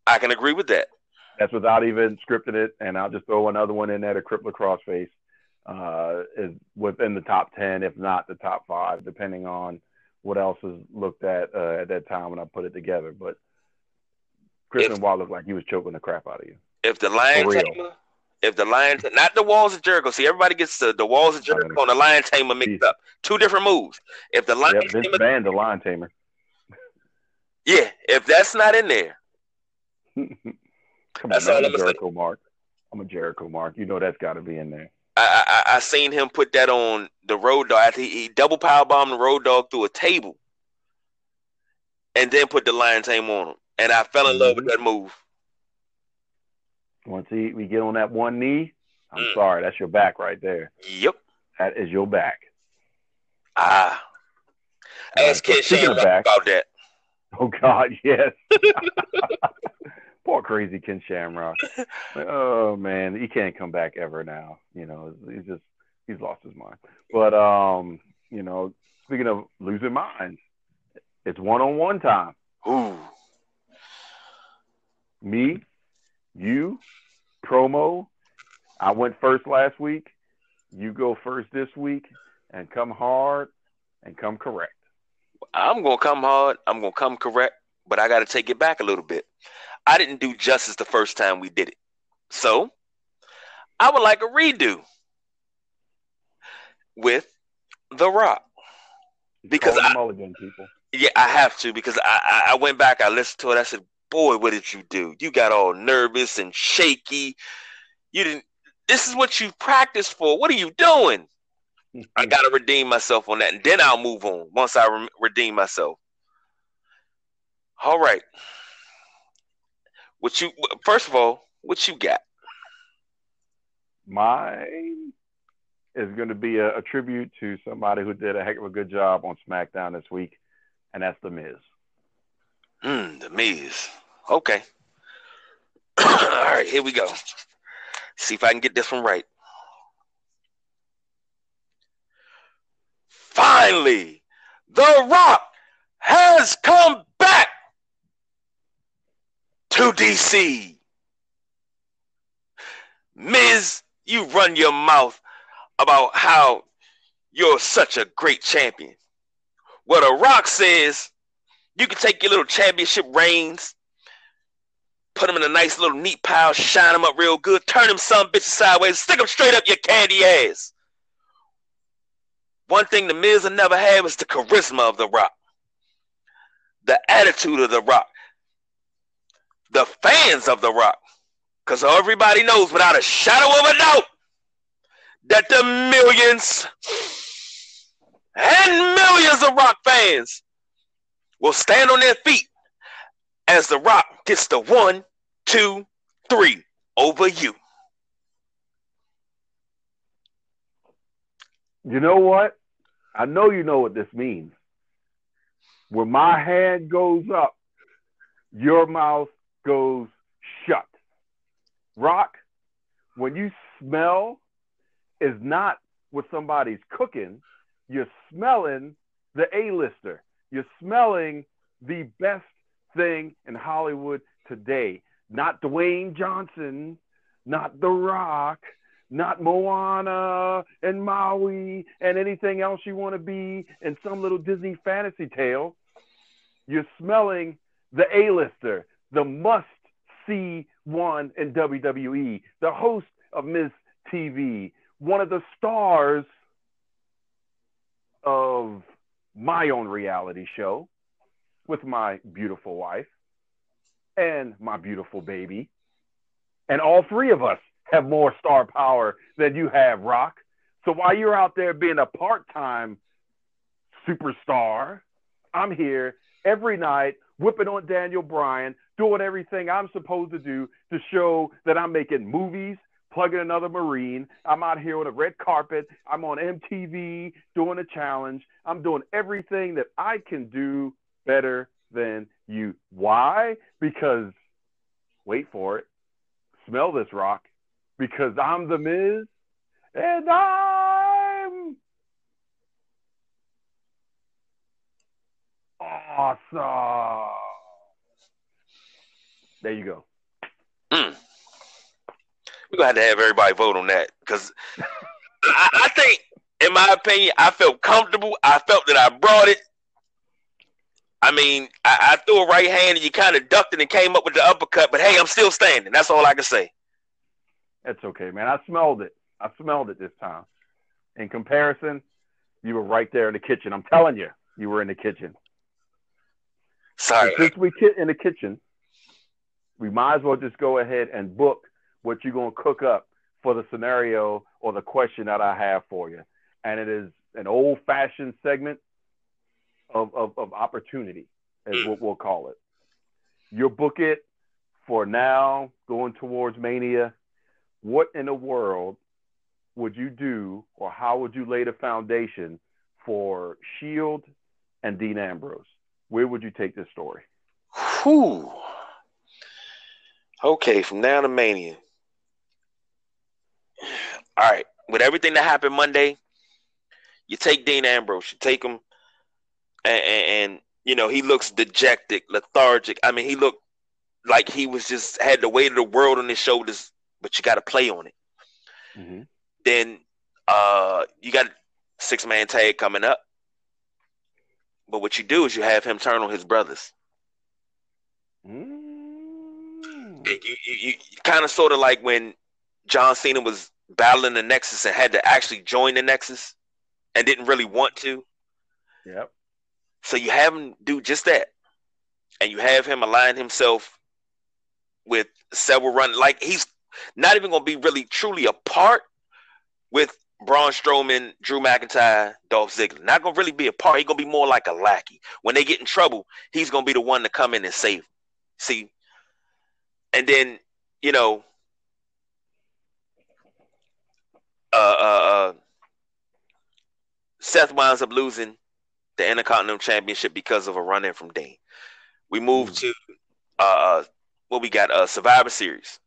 I can agree with that. That's without even scripting it, and I'll just throw another one in there. A crippler crossface uh, is within the top ten, if not the top five, depending on what else is looked at uh, at that time when I put it together. But Chris If- Benoit looked like he was choking the crap out of you. If the Lion Tamer, if the Lion, not the Walls of Jericho. See, everybody gets the, the Walls of Jericho and the Lion Tamer mixed up. Two different moves. If the Lion Yep, Tamer, banned the lion tamer. yeah, if that's not in there, *laughs* Come That's on, all I'm a say. Jericho Mark. I'm a Jericho Mark. You know that's got to be in there. I, I I seen him put that on the Road Dogg. He, he double power bombed the Road Dogg through a table, and then put the lion tame on him. And I fell in love with that move. Once he, we get on that one knee, I'm Mm. sorry, that's your back right there. Yep. That is your back. Ah. Ask Ken speaking of Shamrock back- about that. Oh God, *laughs* yes. *laughs* Poor crazy Ken Shamrock. Oh man, he can't come back ever now. You know, he's just he's lost his mind. But um, you know, speaking of losing minds, it's one on one time. Ooh. Me, you, promo. I went first last week. You go first this week, and come hard and come correct. I'm gonna come hard. I'm gonna come correct, but I got to take it back a little bit. I didn't do justice the first time we did it, so I would like a redo with The Rock because I, mulligan people. yeah, I have to because I, I I went back, I listened to it, I said, "Boy, what did you do? You got all nervous and shaky. You didn't. This is what you practiced for. What are you doing?" I *laughs* got to redeem myself on that, and then I'll move on once I re- redeem myself. All right. What you first of all, what you got? Mine is going to be a, a tribute to somebody who did a heck of a good job on SmackDown this week, and that's The Miz. Mm, the Miz. Okay. *coughs* All right, here we go. See if I can get this one right. Finally, The Rock has come back to DC. Miz, you run your mouth about how you're such a great champion. What The Rock says, you can take your little championship reigns, put them in a nice little neat pile, shine them up real good, turn them some bitches sideways, stick them straight up your candy ass. One thing the Miz will never have is the charisma of The Rock, the attitude of The Rock, the fans of The Rock. Because everybody knows without a shadow of a doubt that the millions and millions of Rock fans will stand on their feet as The Rock gets the one, two, three over you. You know what? I know you know what this means. When my hand goes up, your mouth goes shut. Rock, when you smell, is not what somebody's cooking. You're smelling the A-lister. You're smelling the best thing in Hollywood today. Not Dwayne Johnson, not The Rock, not Moana and Maui and anything else you want to be in some little Disney fantasy tale. You're smelling the A-lister, the must see one in WWE, the host of Miz TV, one of the stars of my own reality show with my beautiful wife and my beautiful baby. And all three of us have more star power than you have, Rock. So while you're out there being a part time superstar, I'm here every night whipping on Daniel Bryan, doing everything I'm supposed to do to show that I'm making movies, plugging another Marine. I'm out here on a red carpet. I'm on MTV doing a challenge. I'm doing everything that I can do better than you. Why? Because, wait for it, smell this rock, because I'm the Miz and I'm awesome. There you go. Mm. We're gonna have to have everybody vote on that because *laughs* I, I think, in my opinion, I felt comfortable. I felt that I brought it. I mean, I, I threw a right hand and you kind of ducked it and came up with the uppercut, but hey, I'm still standing. That's all I can say. That's okay, man. I smelled it. I smelled it this time. In comparison, you were right there in the kitchen. I'm telling you, you were in the kitchen. Sorry. since we in the kitchen, we might as well just go ahead and book what you're going to cook up for the scenario or the question that I have for you. And it is an old fashioned segment of, of, of opportunity, is mm. what we'll call it. You'll book it for now, going towards Mania. What in the world would you do, or how would you lay the foundation for Shield and Dean Ambrose? Where would you take this story? Whew. Okay, from now to Mania. All right, with everything that happened Monday, you take Dean Ambrose, you take him, and, and, you know he looks dejected, lethargic. I mean, he looked like he was just had the weight of the world on his shoulders, but you got to play on it. Mm-hmm. Then uh, you got six man tag coming up. But what you do is you have him turn on his brothers. Mm. You, you, you kind of sort of like when John Cena was battling the Nexus and had to actually join the Nexus and didn't really want to. Yep. So you have him do just that. And you have him align himself with several run like he's not even gonna be really truly a part with Braun Strowman, Drew McIntyre, Dolph Ziggler. Not gonna really be a part. He's gonna be more like a lackey. When they get in trouble, he's gonna be the one to come in and save. Them. See, and then you know, uh, uh, uh, Seth winds up losing the Intercontinental Championship because of a run in from Dean. We move mm. to uh what we got uh Survivor Series.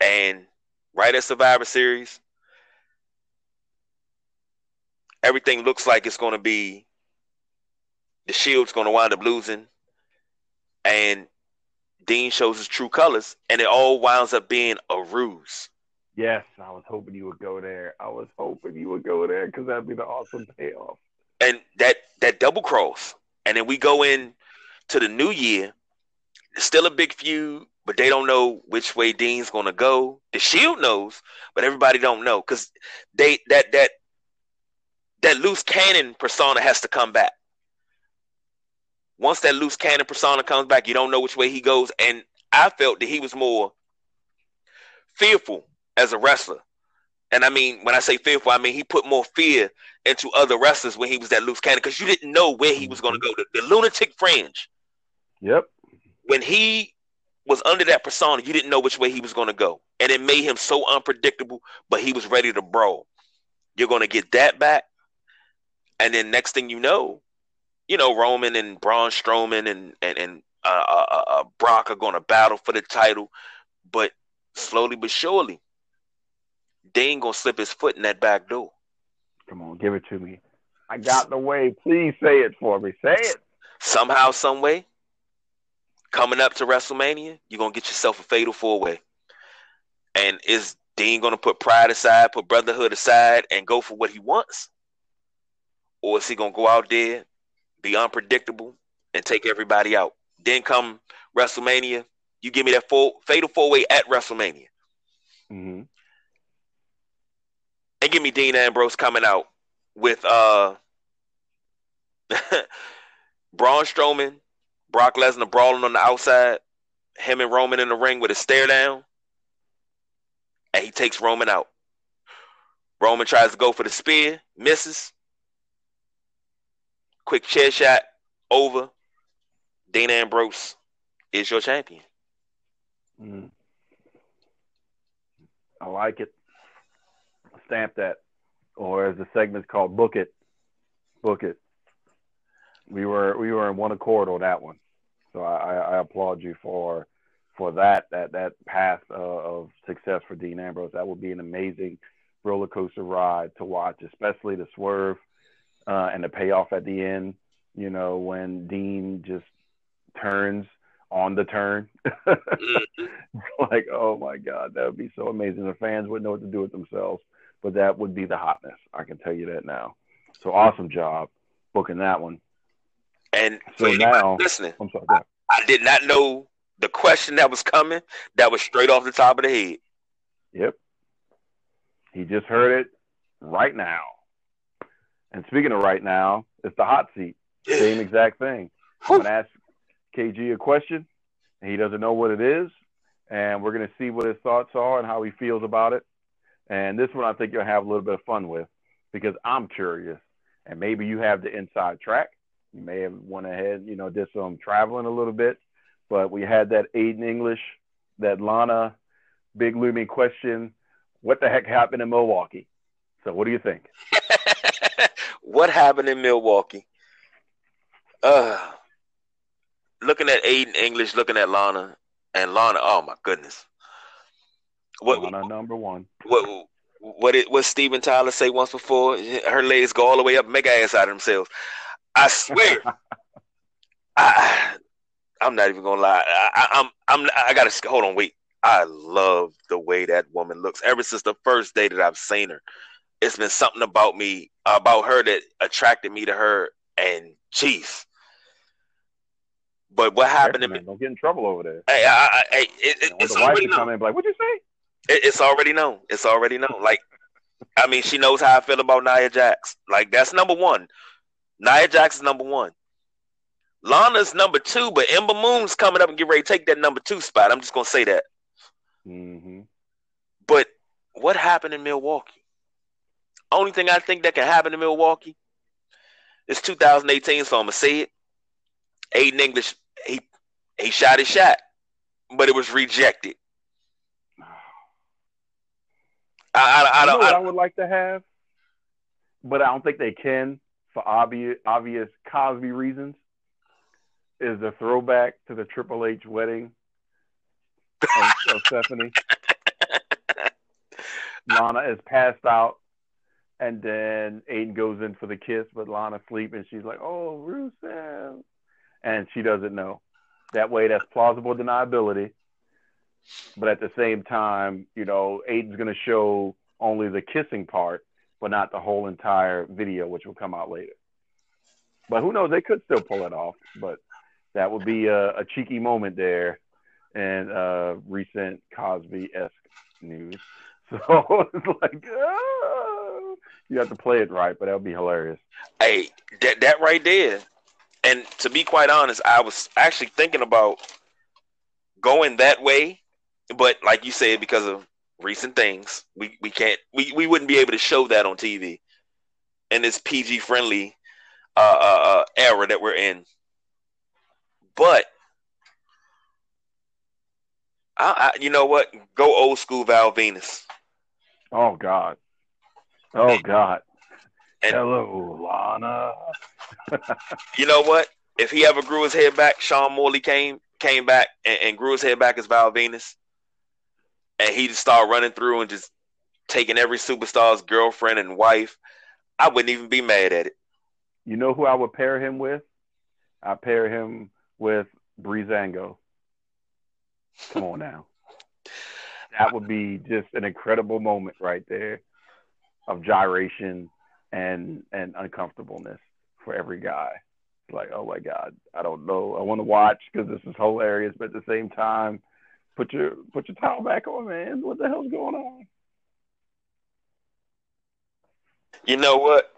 And right at Survivor Series, everything looks like it's going to be the Shield's going to wind up losing, and Dean shows his true colors, and it all winds up being a ruse. Yes, I was hoping you would go there. I was hoping you would go there because that'd be the awesome payoff. And that that double cross, and then we go in to the new year. Still a big feud, but they don't know which way Dean's gonna go. The Shield knows, but everybody don't know because they that that that loose cannon persona has to come back. Once that loose cannon persona comes back, you don't know which way he goes. And I felt that he was more fearful as a wrestler. And I mean, when I say fearful, I mean he put more fear into other wrestlers when he was that loose cannon because you didn't know where he was going to go. The, the lunatic fringe. Yep. When he was under that persona, you didn't know which way he was going to go, and it made him so unpredictable. But he was ready to brawl. You're going to get that back, and then next thing you know, you know Roman and Braun Strowman and and and uh, uh, uh, uh Brock are going to battle for the title, but slowly but surely, ain't gonna slip his foot in that back door. Come on, give it to me. I got the way. Please say it for me. Say it. Somehow, some way, coming up to WrestleMania, you're gonna get yourself a fatal four way. And is Dean gonna put pride aside, put brotherhood aside, and go for what he wants? Or is he gonna go out there, be unpredictable, and take everybody out? Then come WrestleMania, you give me that full fatal four way at WrestleMania. Mm-hmm give me Dean Ambrose coming out with uh *laughs* Braun Strowman, Brock Lesnar brawling on the outside, him and Roman in the ring with a stare down, and he takes Roman out. Roman tries to go for the spear, misses. Quick chair shot, over. Dean Ambrose is your champion. Mm. I like it stamp that, or as the segment's called, book it, book it. We were we were in one accord on that one, so I, I applaud you for for that that that path of success for Dean Ambrose. That would be an amazing roller coaster ride to watch, especially the swerve uh, and the payoff at the end. You know when Dean just turns on the turn. *laughs* Mm-hmm. like, oh my God, that would be so amazing. The fans wouldn't know what to do with themselves but that would be the hotness. I can tell you that now. So awesome job booking that one. And so now, listening, I'm sorry, I, I did not know the question that was coming. That was straight off the top of the head. Yep. He just heard it right now. And speaking of right now, it's the hot seat. Same exact thing. I'm gonna ask KG a question. He doesn't know what it is, and we're gonna see what his thoughts are and how he feels about it. And this one I think you'll have a little bit of fun with because I'm curious. And maybe you have the inside track. You may have went ahead, you know, did some traveling a little bit. But we had that Aiden English, that Lana big looming question. What the heck happened in Milwaukee? So what do you think? *laughs* what happened in Milwaukee? Uh looking at Aiden English, looking at Lana, and Lana, oh my goodness. What Lana number one. What what did what Steven Tyler say once before? Her legs go all the way up, make ass out of themselves. I swear. *laughs* I I'm not even gonna lie. I, I'm I'm I gotta hold on. Wait. I love the way that woman looks. Ever since the first day that I've seen her, it's been something about me about her that attracted me to her. And jeez. But what happened to me? Don't get in trouble over there. Hey, I, I, hey, it, it, it's the wife to come in, like, what'd you say? It, it's already known. It's already known. Like, I mean, she knows how I feel about Nia Jax. Like, that's number one. Nia Jax is number one. Lana's number two, but Ember Moon's coming up and get ready to take that number two spot. I'm just gonna say that. Mm-hmm. But what happened in Milwaukee? Only thing I think that can happen in Milwaukee is 2018, so I'm gonna say it. Aiden English, he he shot his shot, but it was rejected. I, I, I, you know what I, I would like to have but I don't think they can for obvious obvious Cosby reasons. Is the throwback to the Triple H wedding of, of *laughs* Stephanie? Lana is passed out, and then Aiden goes in for the kiss, but Lana's sleeping. And she's like, "Oh, Rusev," and she doesn't know. That way, that's plausible deniability. But at the same time, you know, Aiden's going to show only the kissing part, but not the whole entire video, which will come out later. But who knows? They could still pull it off. But that would be a, a cheeky moment there in uh, recent Cosby esque news. *laughs* So it's like, oh, you have to play it right, but that would be hilarious. Hey, that that right there. And to be quite honest, I was actually thinking about going that way, but like you said, because of recent things, we, we can't we, we wouldn't be able to show that on TV in this PG friendly uh, uh, uh, era that we're in. But I, I, you know what? Go old school Val Venis. Oh God. Oh God. And, Hello, Lana. *laughs* you know what? If he ever grew his head back, Sean Morley came came back and, and grew his head back as Val Venis, and he just started running through and just taking every superstar's girlfriend and wife, I wouldn't even be mad at it. You know who I would pair him with? I pair him with Breezango. Come on now. that would be just an incredible moment right there of gyration and and uncomfortableness for every guy. It's like, oh my god, I don't know. I want to watch because this is hilarious, but at the same time, put your put your towel back on, man. What the hell's going on? You know what?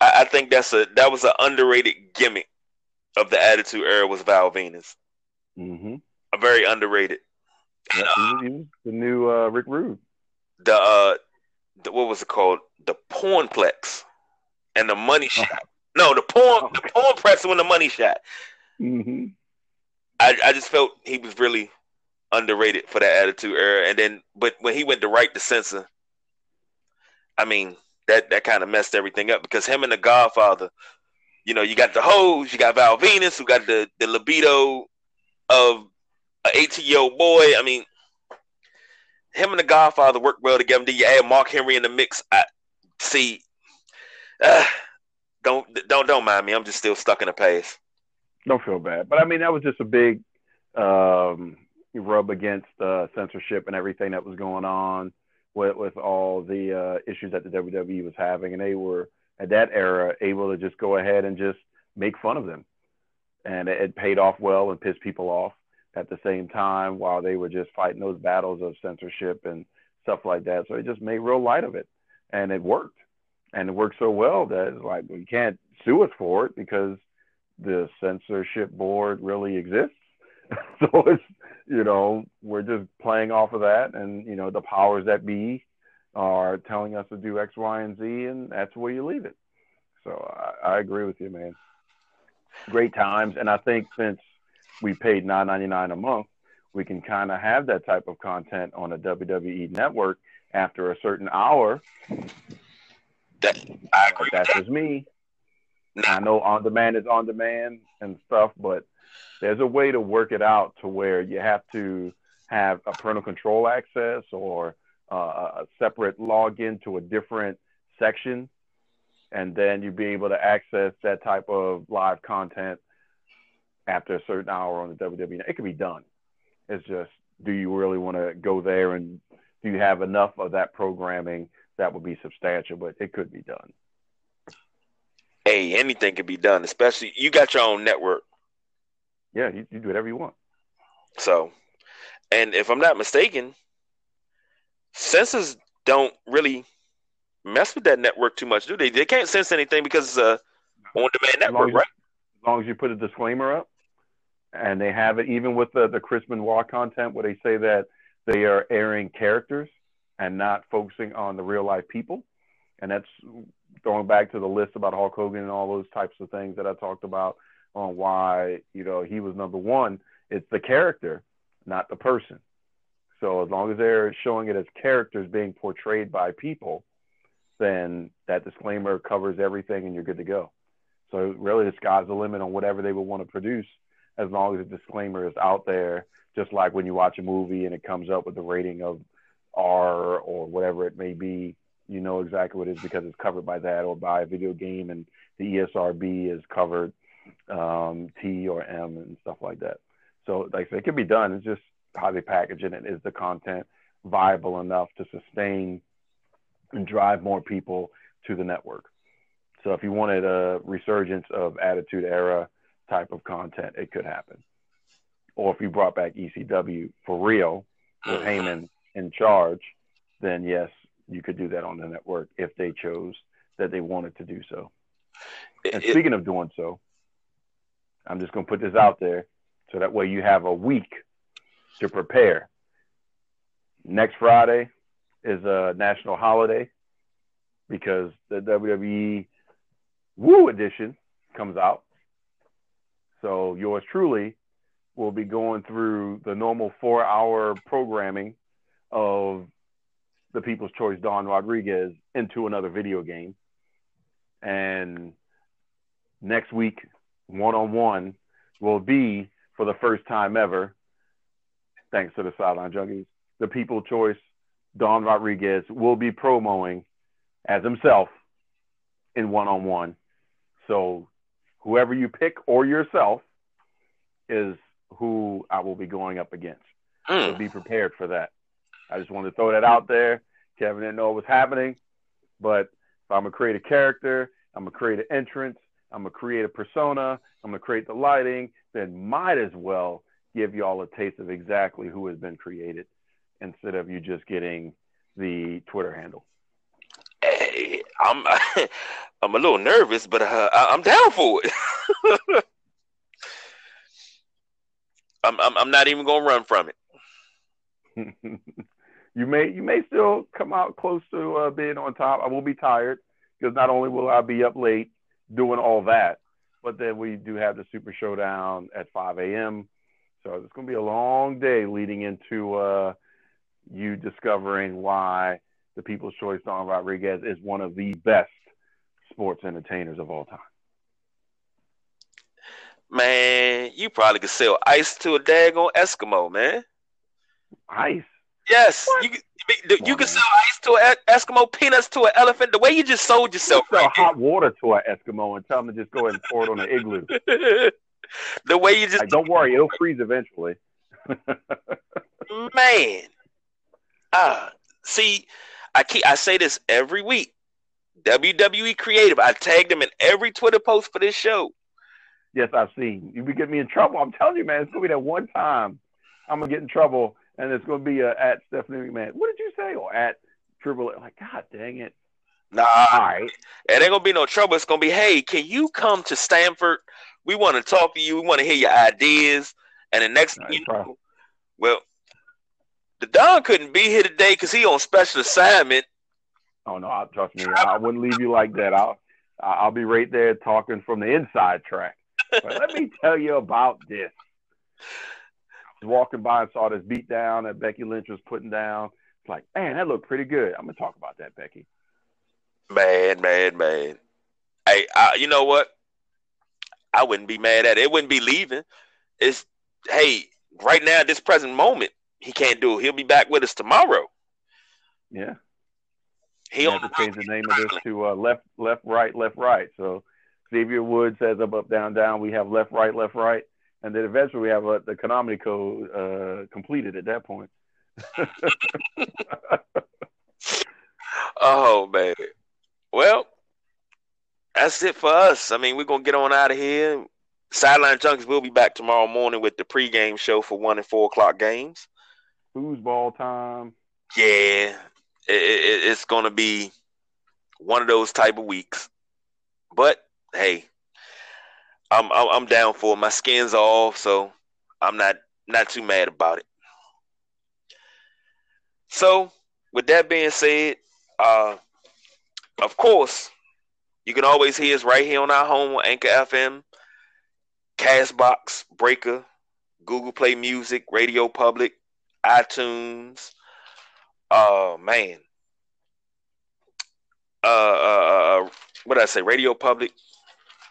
I, I think that's a that was an underrated gimmick of the Attitude Era was Val Venis. Mm-hmm. A very underrated. Yeah, uh, the new uh, Rick Rude. The, uh, the what was it called? The Pornplex and the Money oh. Shot. No, the porn oh, the porn press when the money shot. Mm-hmm. I I just felt he was really underrated for that Attitude Era, and then but when he went to Right to Censor, I mean that that kind of messed everything up because him and the Godfather, you know, you got the hose, you got Val Venis, who got the the libido of an 18 year old boy. I mean, him and the Godfather worked well together. Then you add Mark Henry in the mix. I see. Uh, don't don't don't mind me. I'm just still stuck in the past. Don't feel bad, but I mean that was just a big um, rub against uh, censorship and everything that was going on with with all the uh, issues that the WWE was having, and they were at that era able to just go ahead and just make fun of them, and it, it paid off well and pissed people off. At the same time while they were just fighting those battles of censorship and stuff like that. So it just made real light of it, and it worked, and it worked so well that it's like you can't sue us for it because the censorship board really exists. *laughs* so it's you know, we're just playing off of that, and you know, the powers that be are telling us to do X, Y, and Z, and that's where you leave it. So I, I agree with you, man. Great times, and I think since we paid nine ninety nine a month, we can kind of have that type of content on a WWE network after a certain hour. That I agree. That's that. just me. I know on demand is on demand and stuff, but there's a way to work it out to where you have to have a parental control access or uh, a separate login to a different section, and then you'd be able to access that type of live content after a certain hour on the WWE. It can be done. It's just, do you really want to go there, and do you have enough of that programming that would be substantial? But it could be done. Hey, anything can be done, especially you got your own network yeah, you, you do whatever you want. So, and if I'm not mistaken, censors don't really mess with that network too much, do they? They can't sense anything because it's a on-demand network, as right? As long as you put a disclaimer up, and they have it even with the the Chris Benoit content where they say that they are airing characters and not focusing on the real life people, and that's going back to the list about Hulk Hogan and all those types of things that I talked about on why you know he was number one. It's the character, not the person. So as long as they're showing it as characters being portrayed by people, then that disclaimer covers everything and you're good to go. So really, the sky's the limit on whatever they would want to produce, as long as the disclaimer is out there. Just like when you watch a movie and it comes up with the rating of R or whatever it may be, you know exactly what it is because it's covered by that, or by a video game and the ESRB is covered um, T or M and stuff like that. So, like I said, it can be done. It's just how they package it and is the content viable enough to sustain and drive more people to the network. So if you wanted a resurgence of Attitude Era type of content, it could happen. Or if you brought back ECW for real with Heyman in charge, then yes, you could do that on the network if they chose that they wanted to do so. And it, speaking of doing so, I'm just going to put this out there so that way you have a week to prepare. Next Friday is a national holiday because the WWE Woo edition comes out. So yours truly will be going through the normal four hour programming of the People's Choice Don Rodriguez into another video game. And next week, one on one will be for the first time ever, thanks to the Sideline Junkies, the People Choice Don Rodriguez will be promoing as himself in one on one. So whoever you pick or yourself is who I will be going up against. Mm. So be prepared for that. I just wanted to throw that out there. Kevin didn't know what was happening, but if I'm gonna create a character, I'm gonna create an entrance, I'm gonna create a persona, I'm gonna create the lighting, then might as well give y'all a taste of exactly who has been created instead of you just getting the Twitter handle. Hey, I'm *laughs* I'm a little nervous, but uh, I, am down for it. *laughs* I'm, I'm I'm not even gonna run from it. *laughs* you may you may still come out close to uh, being on top. I will be tired because not only will I be up late doing all that, but then we do have the Super Showdown at 5 a.m. So it's going to be a long day leading into uh, you discovering why the People's Choice Don Rodriguez is one of the best sports entertainers of all time. Man, you probably could sell ice to a daggone Eskimo, man. Ice? Yes, what? you you, you can sell ice to an Eskimo, peanuts to an elephant. The way you just sold yourself, you right hot water to an Eskimo and tell them to just go ahead and pour it on an igloo. *laughs* the way you just like, don't worry, it'll freeze eventually. *laughs* man, ah, uh, see, I keep I say this every week. WWE Creative. I tagged them in every Twitter post for this show. Yes, I've seen. You be getting me in trouble. I'm telling you, man, it's gonna be that one time I'm gonna get in trouble, and it's gonna be uh, at Stephanie McMahon. What did you say? Or at Triple? Like, God dang it. Nah, all right. It ain't gonna be no trouble. It's gonna be, hey, can you come to Stamford? We want to talk to you. We want to hear your ideas. And the next, right, you know, well, the Don couldn't be here today because he on special assignment. Oh no, trust me, I wouldn't leave you like that. I'll I'll be right there talking from the inside track. But let me *laughs* tell you about this. Walking by and saw this beat down that Becky Lynch was putting down. It's like, man, that looked pretty good. I'm gonna talk about that, Becky. Man, man, man. Hey, I, you know what? I wouldn't be mad at it. It wouldn't be leaving. It's hey, right now, at this present moment, he can't do it. He'll be back with us tomorrow. Yeah. He have to change the name of this to uh, left, left, right, left, right. So Xavier Woods says up, up, down, down. We have left, right, left, right, and then eventually we have uh, the Konami code uh, completed at that point. *laughs* oh man. Well, that's it for us. I mean, we're gonna get on out of here. Sideline Junkies will be back tomorrow morning with the pregame show for one and four o'clock games. Foosball time. Yeah, it, it, it's going to be one of those type of weeks. But hey, I'm, I'm I'm down for it. My skin's off, so I'm not not too mad about it. So, with that being said, uh, of course, you can always hear us right here on our home on Anchor FM, Castbox, Breaker, Google Play Music, Radio Public, iTunes. Oh man. uh, uh, uh what did I say? Radio Public.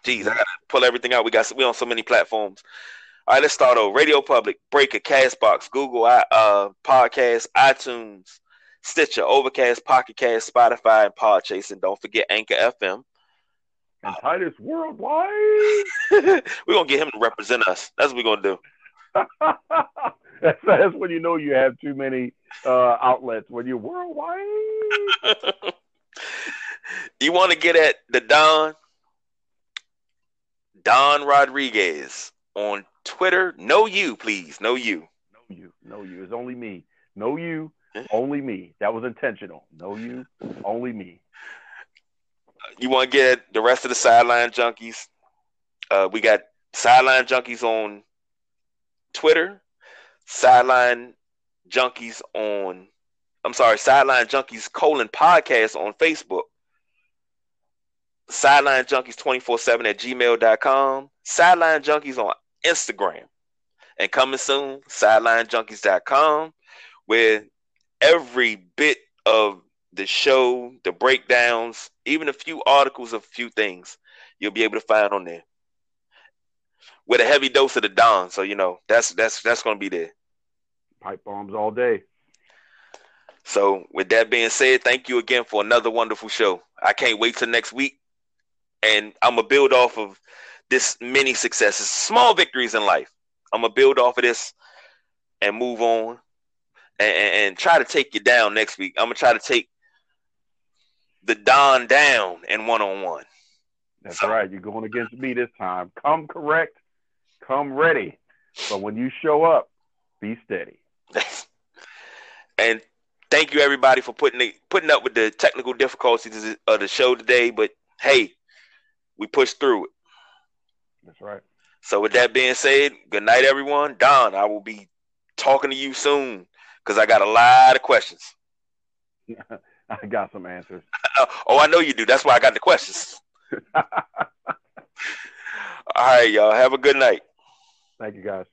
Jeez, I gotta pull everything out. We got we on so many platforms. All right, let's start over. Radio Public, Breaker, Castbox, Google, uh, Podcast, iTunes, Stitcher, Overcast, Pocket Cast, Spotify, and Podchaser. And don't forget Anchor FM. And Titus Worldwide. *laughs* we're gonna get him to represent us. That's what we're gonna do. *laughs* that's, that's when you know you have too many uh, outlets. When you're worldwide. *laughs* you want to get at the Don? Don Rodriguez on Twitter. No you, please. No you. No you. No you. It's only me. No you. Only me. That was intentional. No you. Only me. You want to get the rest of the sideline junkies? Uh, we got sideline junkies on Twitter. Sideline junkies on. I'm sorry, sideline junkies colon podcast on Facebook sideline junkies 24-7 at gmail.com sideline junkies on instagram. And coming soon sidelinejunkies.com where every bit of the show the breakdowns even a few articles of a few things you'll be able to find on there. With a heavy dose of the don so you know that's that's that's going to be there. Pipe bombs all day. So with that being said thank you again for another wonderful show. I can't wait till next week and I'm gonna build off of this many successes, small victories in life. I'm gonna build off of this and move on, and, and, try to take you down next week. I'm gonna try to take the Don down in one on one. That's so, right. You're going against me this time. Come correct, come ready. But when you show up, be steady. *laughs* and thank you everybody for putting the, putting up with the technical difficulties of the show today. But hey, we push through it. That's right. So with that being said, good night, everyone. Don, I will be talking to you soon because I got a lot of questions. *laughs* I got some answers. *laughs* oh, I know you do. That's why I got the questions. *laughs* All right, y'all. Have a good night. Thank you, guys.